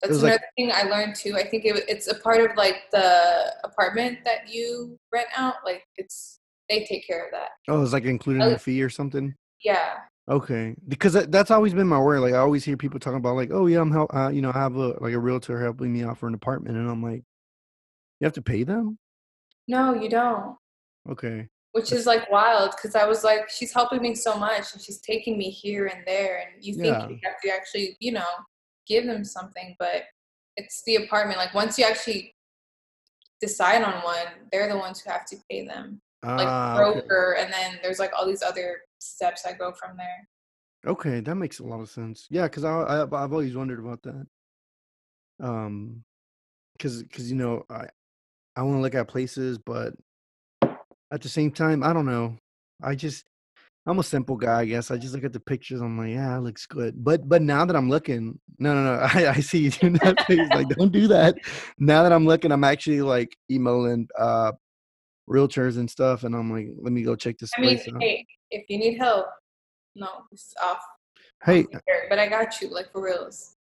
That's was like- another thing I learned too. I think it, it's a part of like the apartment that you rent out. Like it's they take care of that. oh it's like included in the fee or something? Yeah. Okay, because that's always been my worry. Like I always hear people talking about like, oh yeah, I'm help, uh, you know, I have a like a realtor helping me out for an apartment, and I'm like, you have to pay them? No, you don't. Okay, which is like wild because I was like, she's helping me so much and she's taking me here and there, and you think Yeah. you have to actually, you know, give them something, but it's the apartment. Like once you actually decide on one, they're the ones who have to pay them, like ah, okay. broker, and then there's like all these other steps I go from there. Okay, that makes a lot of sense. Yeah, because I, I I've always wondered about that. Um, because because you know I I want to look at places, but at the same time, I don't know. I just I'm a simple guy, I guess. I just look at the pictures. I'm like, yeah, it looks good. But but now that I'm looking, no, no, no. I, I see you doing that face. Like, don't do that. Now that I'm looking, I'm actually like emailing uh realtors and stuff, and I'm like, let me go check this I mean, hey, if you need help, no, it's off. Hey, But I got you, like for reals.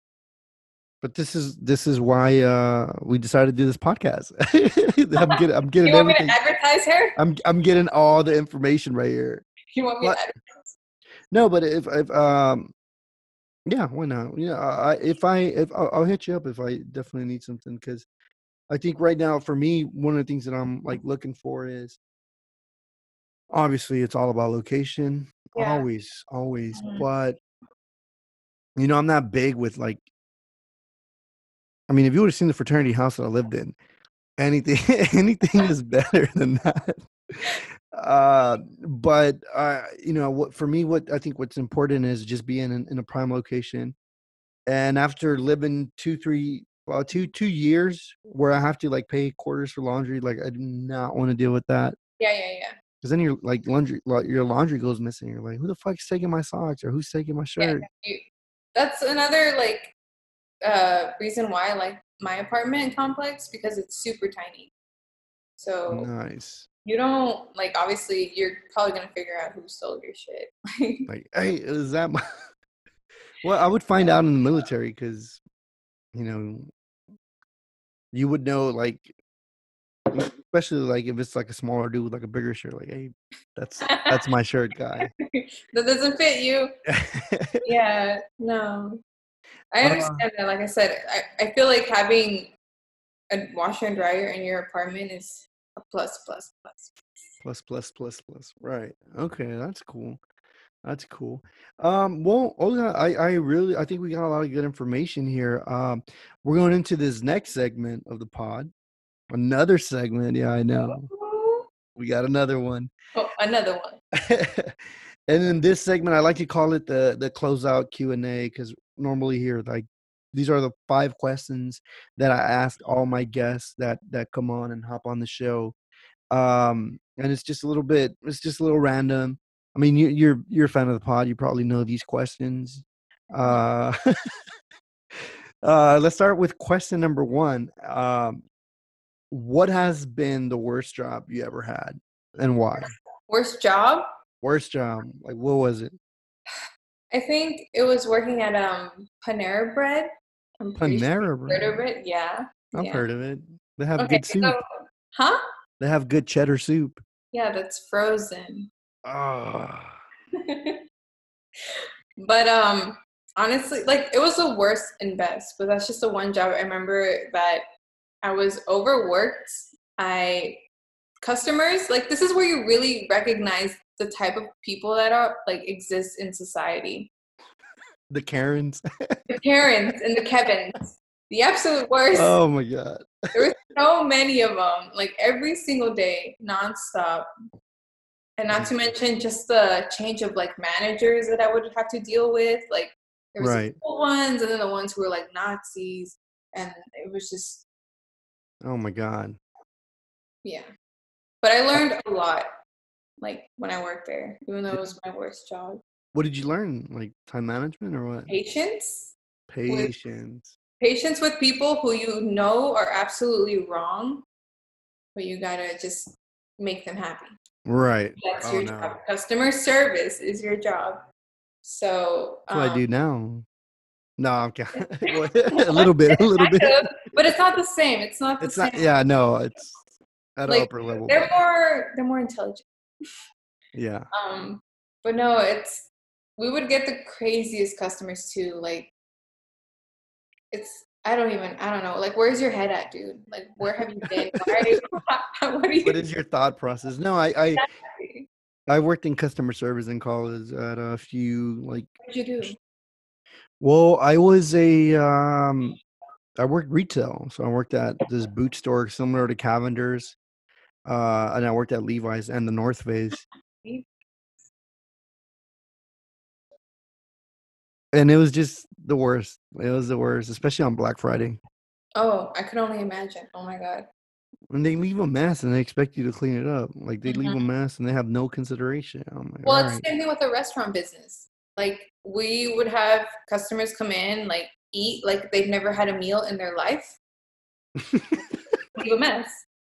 But this is this is why uh we decided to do this podcast. I'm getting I'm getting You want me to advertise her? I'm I'm getting all the information right here. You want me What? to advertise? No, but if if um yeah, why not? Yeah, I, if I if I'll, I'll hit you up if I definitely need something because I think right now for me one of the things that I'm like looking for is obviously it's all about location, Yeah. always, always. Mhm. But you know, I'm not big with like. I mean, if you would have seen the fraternity house that I lived in, anything anything is better than that. uh, but uh, you know, what for me, what I think what's important is just being in, in a prime location. And after living two, three, well, two, two years where I have to like pay quarters for laundry, like I do not want to deal with that. Yeah, yeah, yeah. Because then your like laundry, like, your laundry goes missing. You're like, who the fuck's taking my socks or who's taking my shirt? Yeah, that's another like uh reason why I like my apartment complex because it's super tiny. So Nice. you don't like obviously you're probably gonna figure out who stole your shit. Like, hey, is that my? well, I would find out in the military because, you know, you would know like, especially like if it's like a smaller dude with like a bigger shirt. Like, hey, that's that's my shirt, guy. that doesn't fit you. Yeah, no. I Uh, understand that. Like I said, I, I feel like having a washer and dryer in your apartment is a plus, plus, plus. plus plus plus plus right okay that's cool that's cool. Um well olga i i really i think we got a lot of good information here. Um we're going into this next segment of the pod. Another segment yeah i know. We got another one. Oh, another one. and in this segment i like to call it the the closeout q&a because normally here like these are the five questions that i ask all my guests that that come on and hop on the show. Um and it's just a little bit it's just a little random i mean you, you're you're a fan of the pod you probably know these questions uh uh let's start with question number one um what has been the worst job you ever had and why Worst job? worst job like what was it I think it was working at um Panera Bread. I'm pretty sure panera you've Heard of bread it? Yeah. i've yeah. heard of it they have Okay, good soup so, huh? they have good cheddar soup Yeah, that's frozen. Ah, but um honestly like it was the worst and best but that's just the one job. I remember that i was overworked i customers. Like this is where you really recognize the type of people that are like exist in society. The karens. The karens and the kevins. The absolute worst. Oh my god. There were so many of them like every single day nonstop and not to mention just the change of like managers that i would have to deal with like there was Right. the cool ones and then the ones who were like nazis and it was just oh my god. Yeah. But i uh, learned a lot like when i worked there even though it was my worst job. What did you learn? Like time management or what? Patience patience. patience with people who you know are absolutely wrong but you gotta just make them happy right That's Oh, your no. job. Customer service is your job. So That's what I um, do now. No, I'm a little bit, a little bit. but it's not the same. It's not the It's same. not. Yeah, no, it's at an Like, upper level. They're more they're more intelligent. Yeah, Um, but no, it's we would get the craziest customers too. Like it's I don't even I don't know. Like where's your head at, dude? Like where have you been? You, what are you what is your thought process? No, I, I? I worked in customer service in college at a few like. What'd you do? Well, I was a um, I worked retail, so I worked at this boot store similar to Cavender's, uh, and I worked at Levi's and the North Face. and it was just the worst. It was the worst, especially on Black Friday. Oh, I could only imagine. Oh my god. And they leave a mess and they expect you to clean it up. Like they leave a mm-hmm. mess and they have no consideration. Like, Well, it's right. the same thing with the restaurant business. Like we would have customers come in, like eat like they've never had a meal in their life, leave a mess,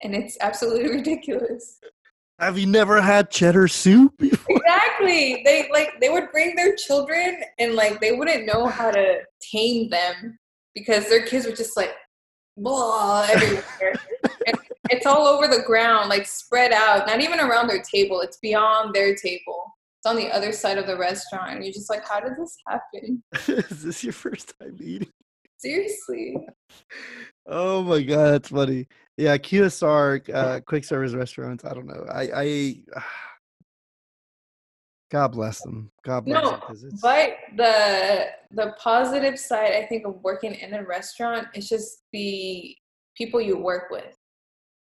and it's absolutely ridiculous. Have you never had cheddar soup? before? Exactly. They like they would bring their children, and like they wouldn't know how to tame them because their kids were just like blah everywhere. it's all over the ground, like spread out, not even around their table. It's beyond their table. It's on the other side of the restaurant. And you're just like, how did this happen? Is this your first time eating? Seriously. Oh my god, that's funny. Yeah, QSR, uh, quick service restaurants. I don't know. I, I, God bless them. God bless No, them But the the positive side, I think, of working in a restaurant is just the people you work with.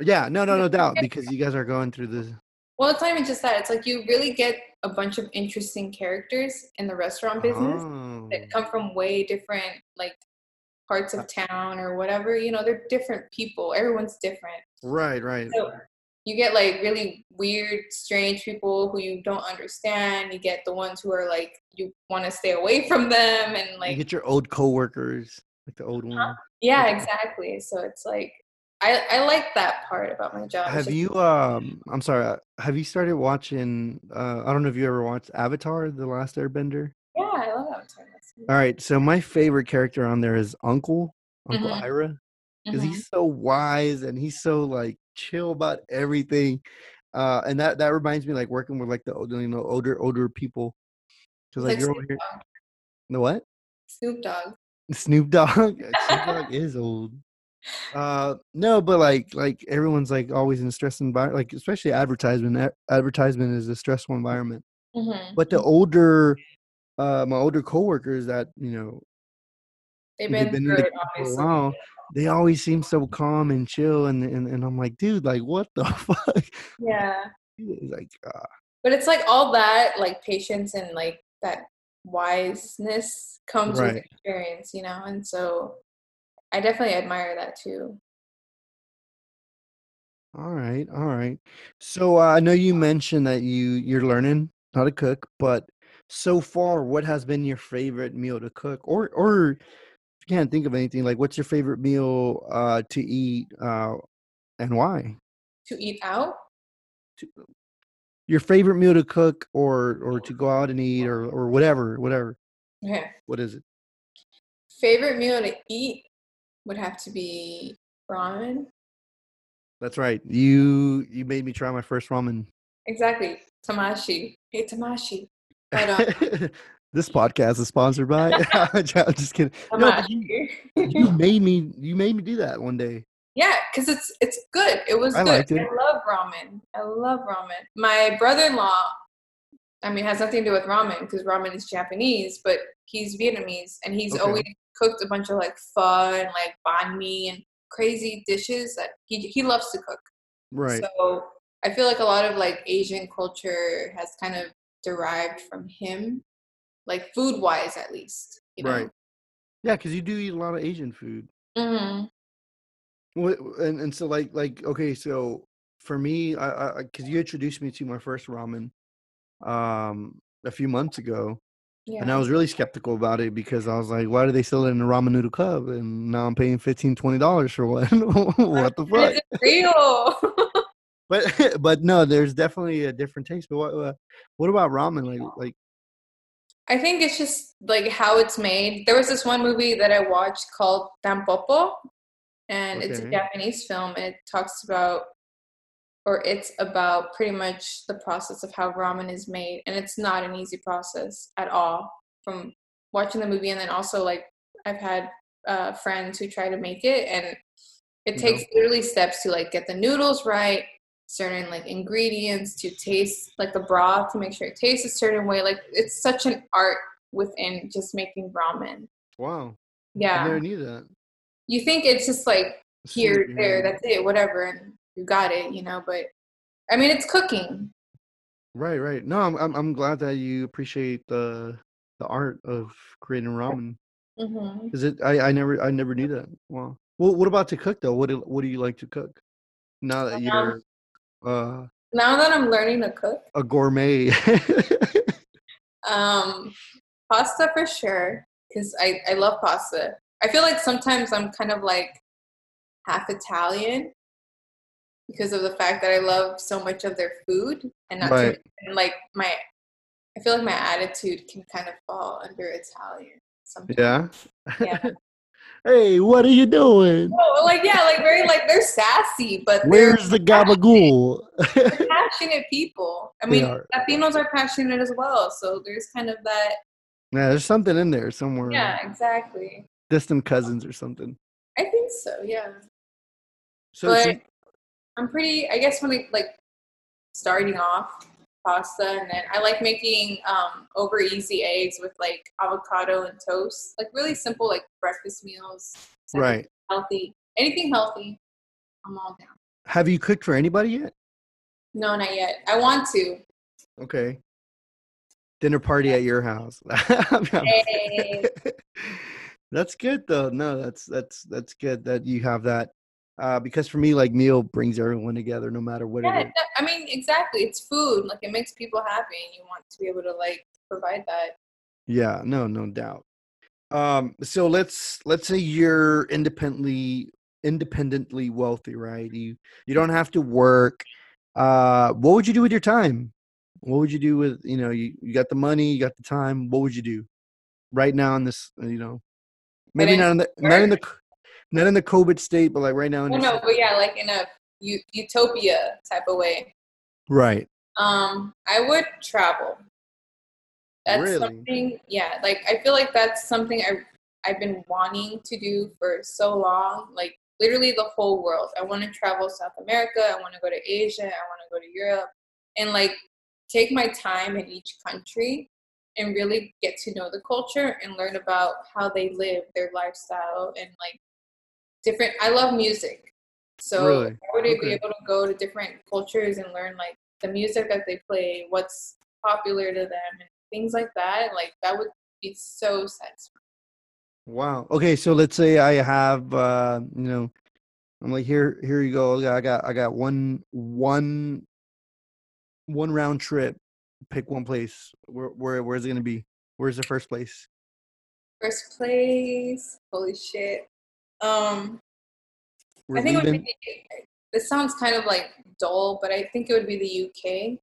Yeah, no, no, no doubt because you guys are going through the Well, it's not even just that. It's like you really get a bunch of interesting characters in the restaurant business Oh, that come from way different like parts of town or whatever. You know, they're different people. Everyone's different. right, right. So you get like really weird, strange people who you don't understand. You get the ones who are like you want to stay away from them and like you get your old coworkers, like the old one. yeah, Yeah. exactly. So it's like I I like that part about my job. Have you um I'm sorry, uh, have you started watching uh I don't know if you ever watched Avatar, The Last Airbender? Yeah, I love that Avatar. All right, so my favorite character on there is Uncle, Uncle Mhm. Iroh, because Mhm. he's so wise and he's so like chill about everything. Uh and that that reminds me like working with like the older, you know, older older people. Cuz like Like you're over here. Dogg. The what? Snoop Dogg. Snoop Dogg. Snoop Dogg is old. Uh no, but like like everyone's like always in a stress environment, like especially advertisement. Advertisement is a stressful environment. Mhm. But the older uh my older coworkers that, you know, They've they've been, been in through the it, game for a while, they always seem so calm and chill and and, and I'm like, dude, like what the fuck? Yeah. Like uh, But it's like all that, like patience and like that wiseness comes with experience, you know? And so I definitely admire that too. all right, all right. So uh, I know you mentioned that you you're learning how to cook, but so far, what has been your favorite meal to cook? Or or if you can't think of anything, like what's your favorite meal uh to eat uh and why? To eat out? To, your favorite meal to cook or or to go out and eat or or whatever, whatever. Okay. What is it? Favorite meal to eat would have to be ramen. That's right. You you made me try my first ramen. Exactly. Tamashi. Hey, Tamashi. But, this podcast is sponsored by. I'm just kidding. No, you, you made me. You made me do that one day. Yeah, because it's it's good. It was I good. liked it. I love ramen. I love ramen. My brother-in-law, I mean, has nothing to do with ramen because ramen is Japanese, but he's Vietnamese and he's Okay. always cooked a bunch of like pho and like banh mi and crazy dishes that he he loves to cook. Right. So I feel like a lot of like Asian culture has kind of derived from him, like food-wise at least. You know? Right. Yeah, because you do eat a lot of Asian food. hmm What and, and so like like okay, so for me, I I because you introduced me to my first ramen, um, a few months ago, Yeah. and I was really skeptical about it because I was like, why do they sell it in a ramen noodle cup? And now I'm paying 15 dollars for one. what the fuck? Real? But but no, there's definitely a different taste. But what uh, what about ramen? Like like I think it's just like how it's made. There was this one movie that I watched called Tampopo, and it's a Japanese film. It talks about, or it's about pretty much the process of how ramen is made, and it's not an easy process at all. From watching the movie, and then also like I've had uh, friends who try to make it, and it No. takes literally steps to like get the noodles right, certain like ingredients to taste like the broth to make sure it tastes a certain way. Like it's such an art within just making ramen. wow, yeah I never knew that. You think it's just like here, there, that's it, whatever, and you got it, you know, but I mean it's cooking. Right, right. No, I'm I'm I'm glad that you appreciate the the art of creating ramen. hmm Is it? I I never I never knew that. Wow. Well, what about to cook though? What do what do you like to cook? Now that Um, you're uh Now that I'm learning to cook, a gourmet. um, pasta for sure, because I, I love pasta. I feel like sometimes I'm kind of like half Italian because of the fact that I love so much of their food and not too and like my I feel like my attitude can kind of fall under Italian sometimes. yeah. Yeah. hey, what are you doing? Oh, like yeah, like very like they're sassy, but Where's the gabagool? they're passionate people. I mean, are. Latinos are passionate as well, so there's kind of that. yeah, there's something in there somewhere. Yeah, exactly. Distant cousins or something. I think so. Yeah, So, but so I'm pretty. I guess when it like starting off pasta, and then I like making um over easy eggs with like avocado and toast, like really simple like breakfast meals. right. Healthy. Anything healthy. I'm all down. Have you cooked for anybody yet? No, not yet. I want to. Okay. Dinner party at your house. Hey. that's good though. No, that's that's that's good that you have that. Uh, because for me, like meal brings everyone together, no matter what Yeah, it is. I mean, exactly. It's food. Like it makes people happy, and you want to be able to like provide that. Yeah, no, no doubt. Um, so let's let's say you're independently independently wealthy, right? You you don't have to work. Uh, what would you do with your time? What would you do with you know you, you got the money, you got the time. What would you do right now in this you know maybe didn't in the not in the not in the COVID state, but like right now in Well, no, but yeah, like in a u- utopia type of way. right? Um, I would travel. That's Really? something. Yeah, like I feel like that's something I I've been wanting to do for so long. Like literally the whole world. I want to travel South America. I want to go to Asia. I want to go to Europe, and like take my time in each country and really get to know the culture and learn about how they live, their lifestyle, and like different. I love music, so Really? I would be able to go to different cultures and learn like the music that they play, what's popular to them, and things like that. Like that would be so satisfying. Wow. Okay, so let's say I have uh, you know, I'm like here here you go. I got I got one one one round trip. Pick one place. Where where where's it gonna be? Where's the first place? First place, holy shit. Um, We're I think it would be. This sounds kind of like dull, but I think it would be the UK.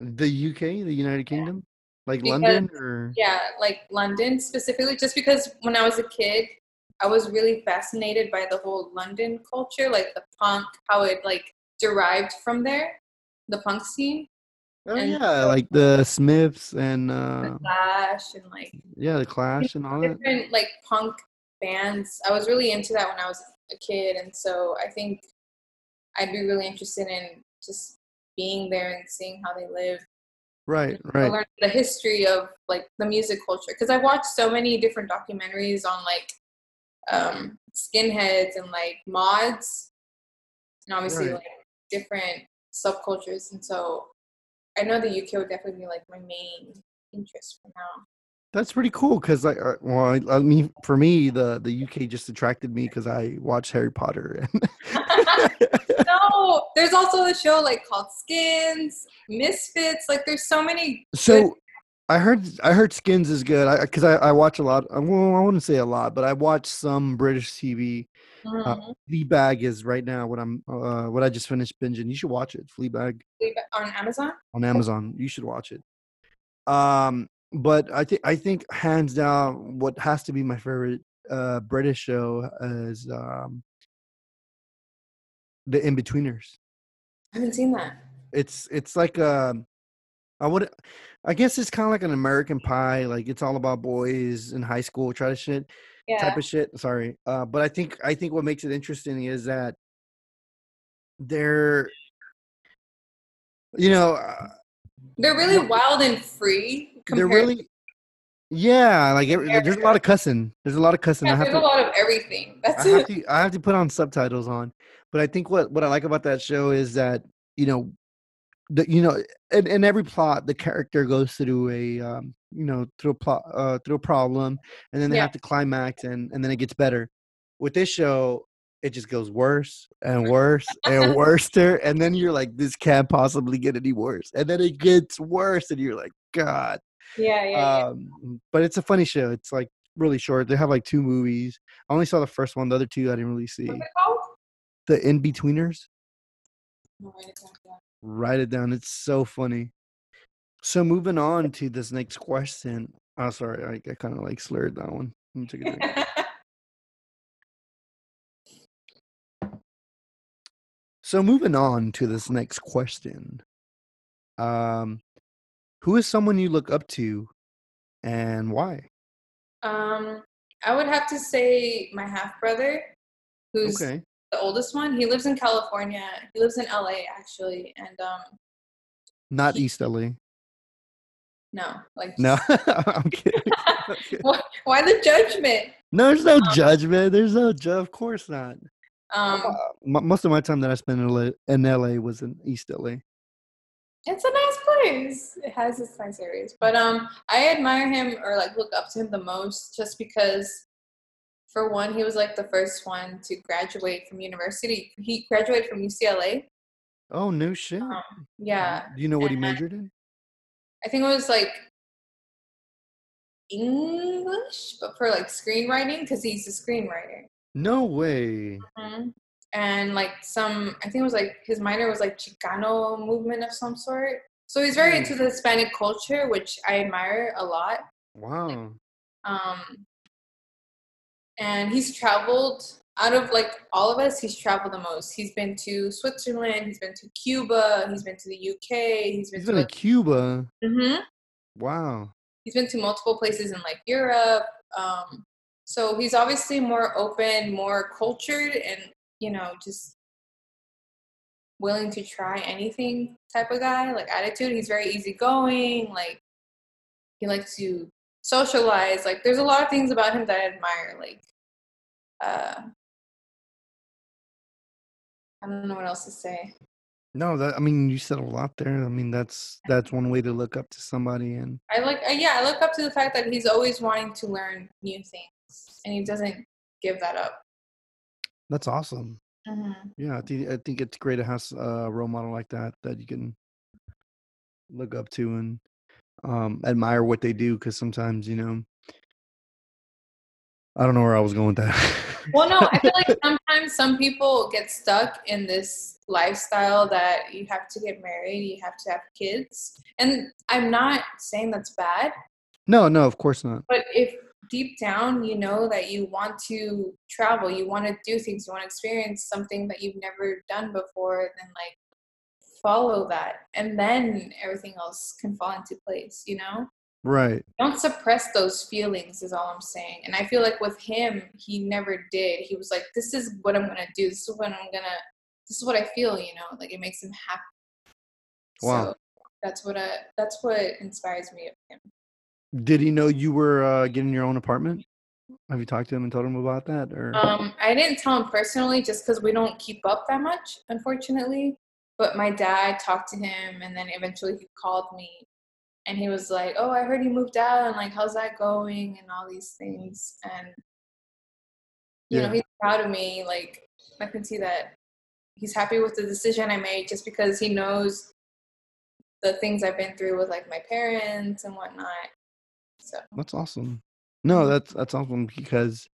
the UK, the United Kingdom, like Because- London or Yeah, like London specifically, just because when I was a kid, I was really fascinated by the whole London culture, like the punk, how it like derived from there, the punk scene, oh and yeah, like the Smiths and the uh, Clash, and like yeah, the Clash and all that. different like punk bands. I was really into that when I was a kid, and so I think I'd be really interested in just being there and seeing how they live. Right, right. learn the history of like the music culture because I've watched so many different documentaries on like um, skinheads and like mods, and obviously Right. like different subcultures. And so I know the UK would definitely be like my main interest for now. That's pretty cool because like, uh, well, I, I mean, for me, the the UK just attracted me because I watched Harry Potter. no, there's also a show like called Skins, Misfits. Like there's so many. So I heard I heard Skins is good. Because I, I watch a lot. uh, Well, I wouldn't say a lot, but I watch some British TV. Uh, Mhm. Fleabag is right now what I'm uh what I just finished binging. You should watch it. Fleabag on Amazon. on Amazon. You should watch it. Um, but I think I think hands down, what has to be my favorite uh British show is um the Inbetweeners. I haven't seen that. It's it's like um I would I guess it's kind of like an American Pie. Like it's all about boys in high school try to shit Yeah. type of shit. Sorry, uh, but I think I think what makes it interesting is that they're, you know, uh, They're really wild and free. They're really, yeah. Like every, there's a lot of cussing. There's a lot of cussing. Yeah, I have there's a to lot of everything. That's I have to I have to put on subtitles on. But I think what what I like about that show is that you know the you know in, in every plot the character goes through a um you know through a plot uh through a problem and then they Yeah. have to climax and and then it gets better. With this show it just goes worse and worse and worse and then you're like this can't possibly get any worse and then it gets worse and you're like god Yeah, yeah, yeah. um, but it's a funny show. It's like really short. They have like two movies. I only saw the first one. The other two I didn't really see. What's it called? The Inbetweeners. Write it down. It's so funny. So moving on to this next question. Oh, sorry, I, I kind of like slurred that one. Let me take a drink. so moving on to this next question. Um, who is someone you look up to, and why? um, I would have to say my half brother, who's Okay. the oldest one. He lives in California. He lives in LA actually, and um, Not East LA. no, like No, I'm kidding. I'm kidding. why, why the judgment? No, there's no judgment. There's no ju- Of course not. Um, Uh, m- most of my time that I spent in LA, in LA was in East LA. It's a nice place. It has its nice areas, but um, I admire him or like look up to him the most just because, for one, he was like the first one to graduate from university. He graduated from UCLA. Oh no shit! Um, yeah, Do you know what he and- majored in? I think it was like English, but for like screenwriting because he's a screenwriter. No way. Mhm. And like some, I think it was like his minor was like Chicano movement of some sort. So he's very Mm. into the Hispanic culture, which I admire a lot. Wow. Um, and he's traveled out of like all of us. He's traveled the most. He's been to Switzerland. He's been to Cuba. He's been to the UK. He's been He's to been to Cuba. Mhm. Wow. he's been to multiple places in like Europe. Um, so he's obviously more open, more cultured, and you know, just willing to try anything type of guy. Like attitude, he's very easygoing. Like he likes to socialize. Like there's a lot of things about him that I admire. Like uh, I don't know what else to say. No, that I mean you said a lot there. I mean that's that's one way to look up to somebody and I like, uh, yeah, I look up to the fact that he's always wanting to learn new things, and he doesn't give that up. That's awesome. Yeah, I think I think it's great to have a role model like that that you can look up to and um admire what they do because sometimes you know I don't know where I was going with that. Well, no, I feel like sometimes some people get stuck in this lifestyle that you have to get married, you have to have kids. And I'm not saying that's bad, no, no, of course not. but if deep down you know that you want to travel, you want to do things, you want to experience something that you've never done before, then like follow that. And then everything else can fall into place, you know? Right. don't suppress those feelings is all i'm saying and i feel like with him he never did he was like this is what i'm gonna do this is what i'm gonna this is what i feel you know like it makes him happy Wow. so that's what i that's what inspires me of him Did he know you were uh, getting your own apartment? Have you talked to him and told him about that or? Um i didn't tell him personally just because we don't keep up that much unfortunately but my dad talked to him and then eventually he called me and he was like oh i heard you moved out and like how's that going? and all these things and you know he's proud of me like i can see that he's happy with the decision i made just because he knows the things i've been through with like my parents and whatnot so That's awesome. No, that's that's awesome because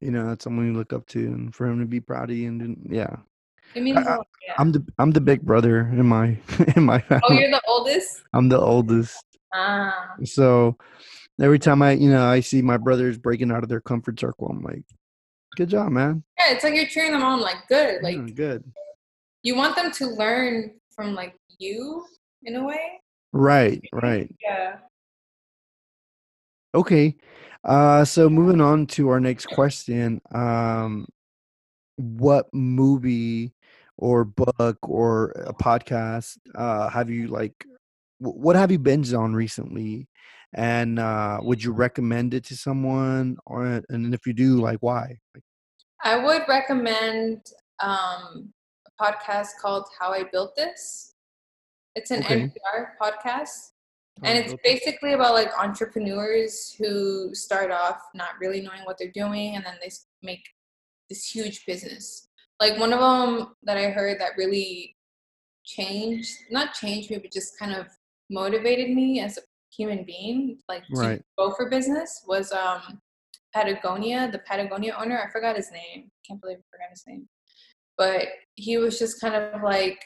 you know that's someone you look up to, and for him to be proud of you, and yeah, it means I- lot, yeah. I'm the I'm the big brother in my in my family. oh you're the oldest I'm the oldest, ah so every time I you know I see my brothers breaking out of their comfort circle, I'm like, good job, man. yeah it's like you're cheering them on like good like Yeah, good. you want them to learn from like you in a way Right, right. yeah Okay. Uh, so moving on to our next question. Um, what movie or book or a podcast uh, have you like? What have you binged on recently? And uh, would you recommend it to someone? Or and if you do, like why? I would recommend um a podcast called how i built this it's an Okay. npr podcast and it's basically about like entrepreneurs who start off not really knowing what they're doing and then they make this huge business. Like one of them that i heard that really changed not changed me but just kind of motivated me as a human being like to Right. go for business was um patagonia the patagonia owner i forgot his name can't believe i forgot his name. But he was just kind of like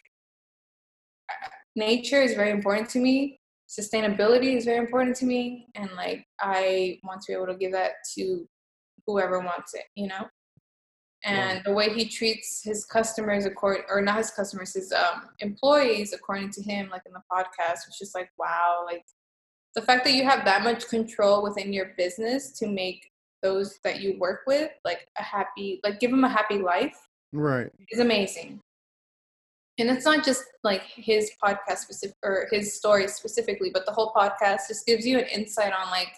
nature is very important to me sustainability is very important to me and like i want to be able to give that to whoever wants it you know and the way he treats his customers according or not his customers his um, employees according to him like in the podcast was just like wow like the fact that you have that much control within your business to make those that you work with like a happy like give them a happy life Right. is amazing. And it's not just like his podcast specific or his story specifically, but the whole podcast just gives you an insight on like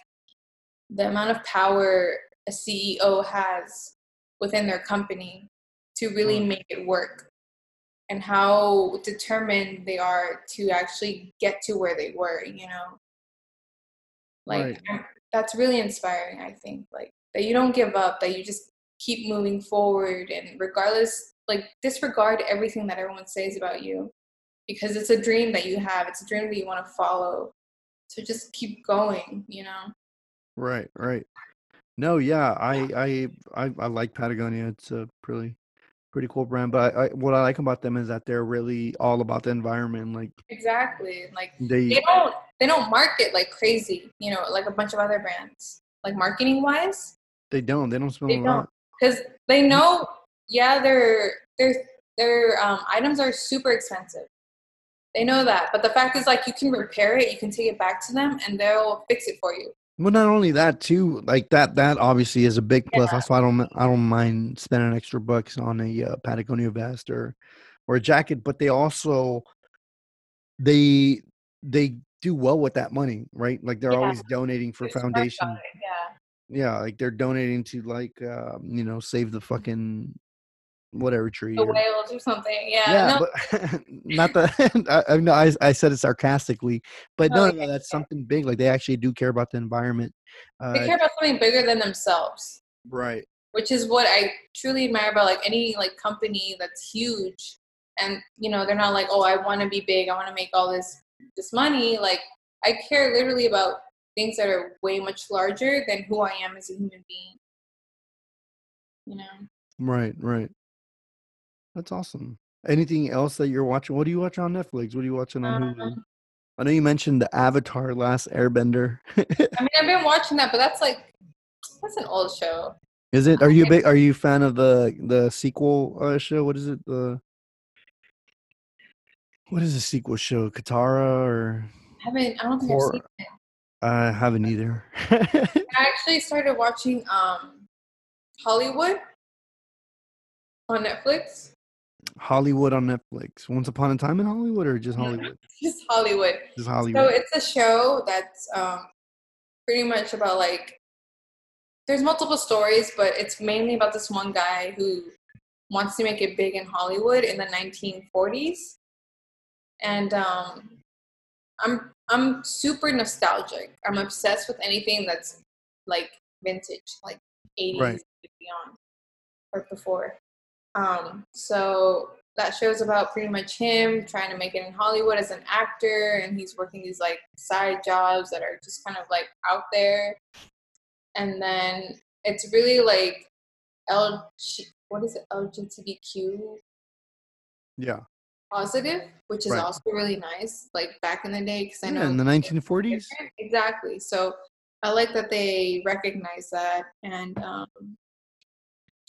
the amount of power a CEO has within their company to really Mm. make it work and how determined they are to actually get to where they were, you know? Like Right. That's really inspiring, I think. Like that you don't give up, that you just keep moving forward and regardless like disregard everything that everyone says about you because it's a dream that you have. It's a dream that you want to follow. So just keep going, you know? Right, right. No, yeah, I I I, I like Patagonia. It's a pretty pretty cool brand. But I, I, what I like about them is that they're really all about the environment. Like Exactly. Like they, they don't they don't market like crazy, you know, like a bunch of other brands. Like marketing wise, they don't they don't spend they a don't lot. because they know, yeah, their their their um, items are super expensive. They know that, but the fact is, like, you can repair it, you can take it back to them, and they'll fix it for you. Well, not only that too, like that that obviously is a big plus. Yeah. That's why I don't I don't mind spending extra bucks on a uh, Patagonia vest or or a jacket. But they also they they do well with that money, right? Like they're Yeah. always donating for They're foundation. Yeah. Yeah, like they're donating to like um, you know save the fucking whatever tree. The or- whales or something. Yeah. yeah, no, but not the. I, I know I, I said it sarcastically, but no, Oh, no, no, that's something big. Like they actually do care about the environment. Uh, they care about something bigger than themselves. right. which is what I truly admire about like any like company that's huge and you know they're not like oh I want to be big I want to make all this this money like I care literally about things that are way much larger than who I am as a human being you know Right, right. That's awesome. Anything else that you're watching? What do you watch on Netflix? What are you watching on Hulu? Um, I know you mentioned the Avatar: Last Airbender. I mean I've been watching that but that's like that's an old show is it? Are you a big? Are you a fan of the the sequel uh, show? What is it? The what is the sequel show? Katara or I haven't I don't think Or- I've seen it I haven't either. I actually started watching um Hollywood on Netflix Hollywood on Netflix. Once Upon a Time in Hollywood, or just Hollywood? just Hollywood Just Hollywood. So it's a show that's um, pretty much about like there's multiple stories, but it's mainly about this one guy who wants to make it big in Hollywood in the 1940s, and um, I'm I'm super nostalgic. I'm obsessed with anything that's like vintage, like 80s Right. beyond or before. Um, so that show's about pretty much him trying to make it in Hollywood as an actor, and he's working these like side jobs that are just kind of like out there. And then it's really like L what is it LGBTQ yeah. positive, which is Right. also really nice. Like back in the day, because I Yeah, know in the 1940s. different. Exactly. So I like that they recognize that and um,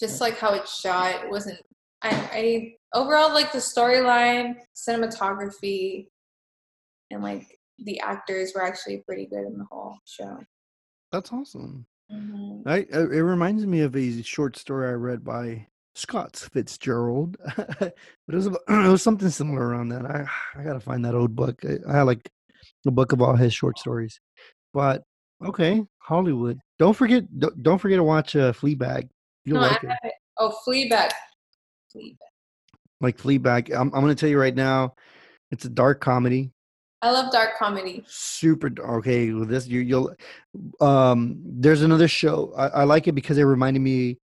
just like how it's shot, it wasn't. I, I overall like the storyline, cinematography, and like the actors were actually pretty good in the whole show. That's awesome. hmm I, uh, it reminds me of a short story I read by Scott Fitzgerald, but it was about, it was something similar around that. I I gotta find that old book. I, I had like a book of all his short stories. But okay, Hollywood. Don't forget. Don't, don't forget to watch uh, Fleabag. You'll No, I like it. haven't. Oh, Fleabag. Fleabag. Like Fleabag. I'm I'm gonna tell you right now. It's a dark comedy. I love dark comedy. super okay with this you you'll um there's another show I, I like it because it reminded me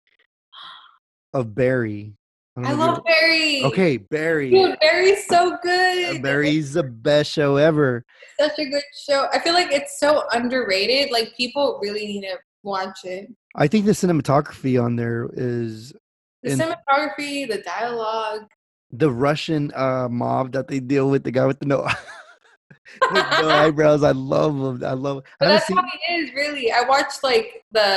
of barry I you love Barry. okay barry Dude, Barry's so good. barry's the best show ever such a good show. I feel like it's so underrated. Like people really need to watch it. I think the cinematography on there is The And- cinematography, the dialogue. the russian uh mob that they deal with the guy with the no with no eyebrows i love him i love I But haven't that's seen- how he is really. I watched like the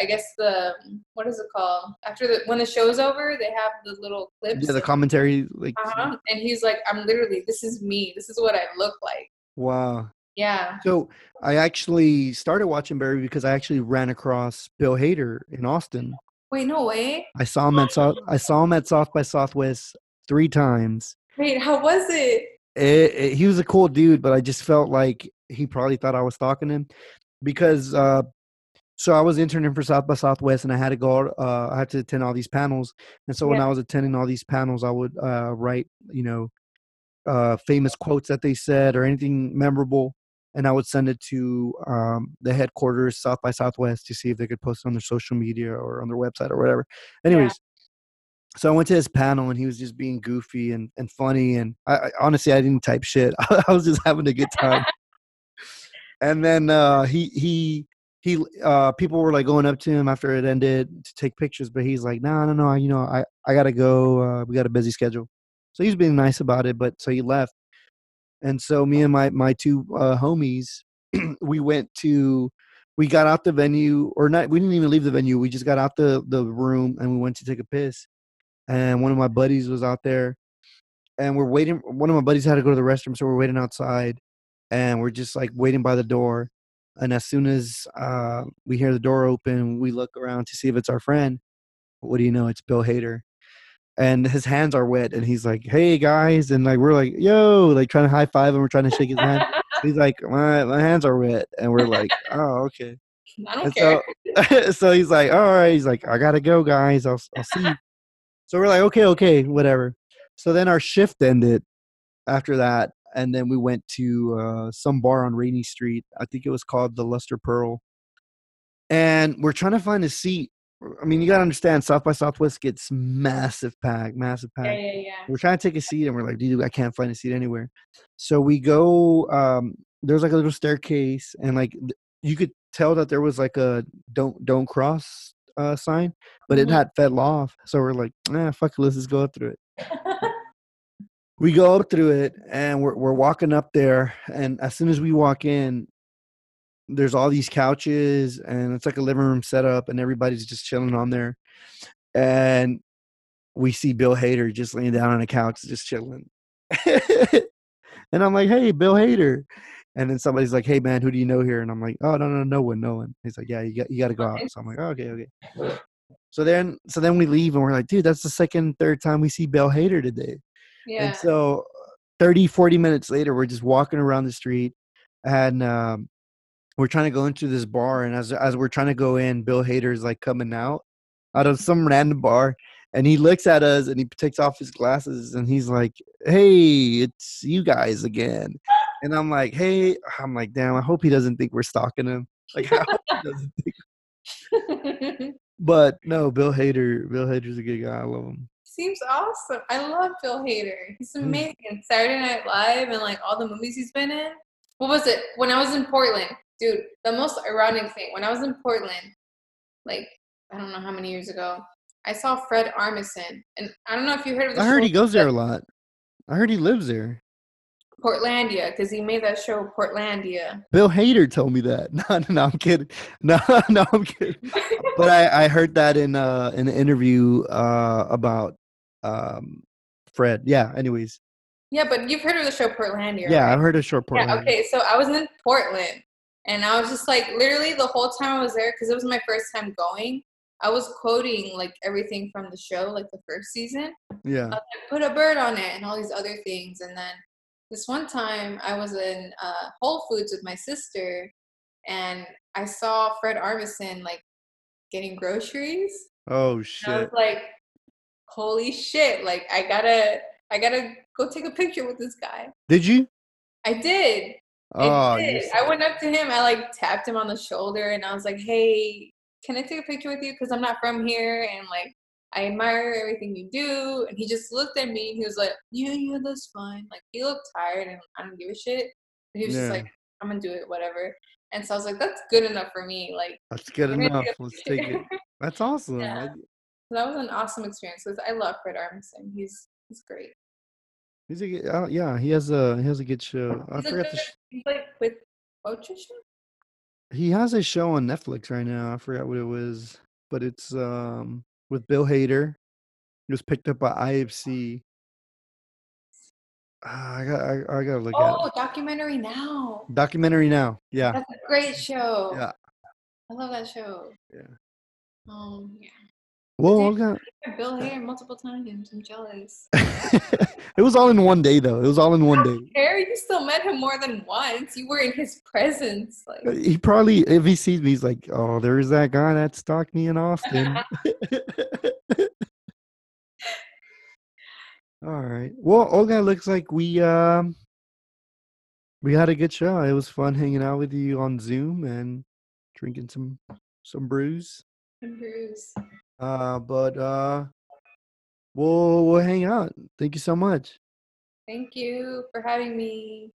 I guess the what is it called? After the when the show's over, they have the little clips. yeah the commentary like uh-huh. And he's like, I'm literally this is me. This is what I look like. wow Yeah. So I actually started watching Barry because I actually ran across Bill Hader in Austin. Wait, no way. I saw him at South. I saw him at South by Southwest three times. Wait, how was it? It, it- he was a cool dude, but I just felt like he probably thought I was stalking him because uh, so I was interning for South by Southwest, and I had to go. Uh, I had to attend all these panels, and so when I was attending all these panels, I would uh, write, you know, uh, famous quotes that they said or anything memorable, and I would send it to um, the headquarters South by Southwest to see if they could post it on their social media or on their website or whatever. Anyways, so I went to his panel, and he was just being goofy and, and funny, and I, I honestly I didn't type shit. I was just having a good time. and then uh, he he he uh people were like going up to him after it ended to take pictures but he's like no no no you know i i gotta go uh, we got a busy schedule so he's being nice about it but so he left and so me and my my two uh homies we went to we got out the venue or not we didn't even leave the venue we just got out the the room and we went to take a piss and one of my buddies was out there and we're waiting one of my buddies had to go to the restroom so we're waiting outside and we're just like waiting by the door and as soon as uh, we hear the door open, we look around to see if it's our friend. What do you know? It's Bill Hader. And his hands are wet, and he's like, "Hey guys!" And like we're like, "Yo!" Like trying to high five him, we're trying to shake his hand. He's like, "My my hands are wet," and we're like, "Oh, okay." I don't And care. so, so he's like, "All right." He's like, "I gotta go, guys. I'll I'll see." you." So we're like, "Okay, okay, whatever." So then our shift ended after that, and then we went to uh, some bar on Rainey Street. I think it was called the Lustre Pearl, and we're trying to find a seat. I mean, you gotta understand, South by Southwest gets massive pack, massive pack yeah, yeah, yeah. we're trying to take a seat and we're like dude i can't find a seat anywhere so we go um there's like a little staircase and like you could tell that there was like a don't don't cross uh sign but it Mhm. had fell off so we're like nah fuck it let's just go up through it we go up through it and we're, we're walking up there and as soon as we walk in there's all these couches and it's like a living room setup and everybody's just chilling on there and we see bill hader just laying down on a couch just chilling. And i'm like hey bill hader. And then somebody's like hey man who do you know here? And i'm like oh no no no one no one. He's like yeah you got you got to go out. So i'm like oh, okay okay. So then so then we leave and we're like dude that's the second third time we see bill hader today. Yeah. and so 30, 40 minutes later, we're just walking around the street and um, we're trying to go into this bar. And as, as we're trying to go in, Bill Hader's like coming out out of some random bar. And he looks at us and he takes off his glasses and he's like, Hey, it's you guys again. And I'm like, Hey, I'm like, damn, I hope he doesn't think we're stalking him. Like, I hope he doesn't think. But no, Bill Hader, Bill Hader's a good guy. I love him. Seems awesome. I love Bill Hader. He's Mm. amazing. Saturday Night Live and like all the movies he's been in. What was it? When I was in Portland, dude, the most ironic thing, when I was in Portland, like I don't know how many years ago, I saw Fred Armisen. And I don't know if you heard of the I heard he goes there a lot. I heard he lives there. Portlandia, because he made that show Portlandia. Bill Hader told me that. No, no, no, I'm kidding. No, no, I'm kidding. But I, I heard that in uh in an interview uh about um Fred. Yeah. Anyways, yeah, but you've heard of the show Portlandia, yeah, right? I've heard a short part. Yeah, okay. So I was in Portland and I was just like, literally the whole time I was there, because it was my first time going, I was quoting like everything from the show, like the first season. Yeah. I like, put a bird on it and all these other things. And then this one time I was in uh, Whole Foods with my sister and I saw Fred Armisen like getting groceries. Oh And I was like, holy shit, like I gotta, I gotta go take a picture with this guy. Did you? I did. Oh, I I went up to him. I like tapped him on the shoulder, and I was like, "Hey, can I take a picture with you? Because I'm not from here, and like I admire everything you do." And he just looked at me. and He was like, "Yeah, yeah, that's fine." Like he looked tired, and I don't give a shit. But he was Yeah. just like, "I'm gonna do it, whatever." And so I was like, "That's good enough for me." Like That's good enough. Let's take it. That's awesome. Yeah. So that was an awesome experience. 'cause I love Fred Armisen. He's he's great. He's a good, uh, yeah. He has a he has a good show. I He's, a forgot good, the sh- he's like with Ocho show. he has a show on Netflix right now. I forgot what it was, but it's um with Bill Hader. It was picked up by IFC. Ah, I got I, I gotta look at Oh, documentary now. Documentary now. Yeah. That's a great show. Yeah. I love that show. Yeah. Um, yeah. Well. Olga, Bill here multiple times. I'm jealous. it was all in one day though. It was all in one day. Harry, you still met him more than once. You were in his presence. Like He probably, if he sees me, he's like, "Oh, there's that guy that stalked me in Austin." All right. Well, Olga, looks like we um we had a good show. It was fun hanging out with you on Zoom and drinking some some brews. Bruce. Uh, but uh, we'll we'll hang out. Thank you so much. Thank you for having me.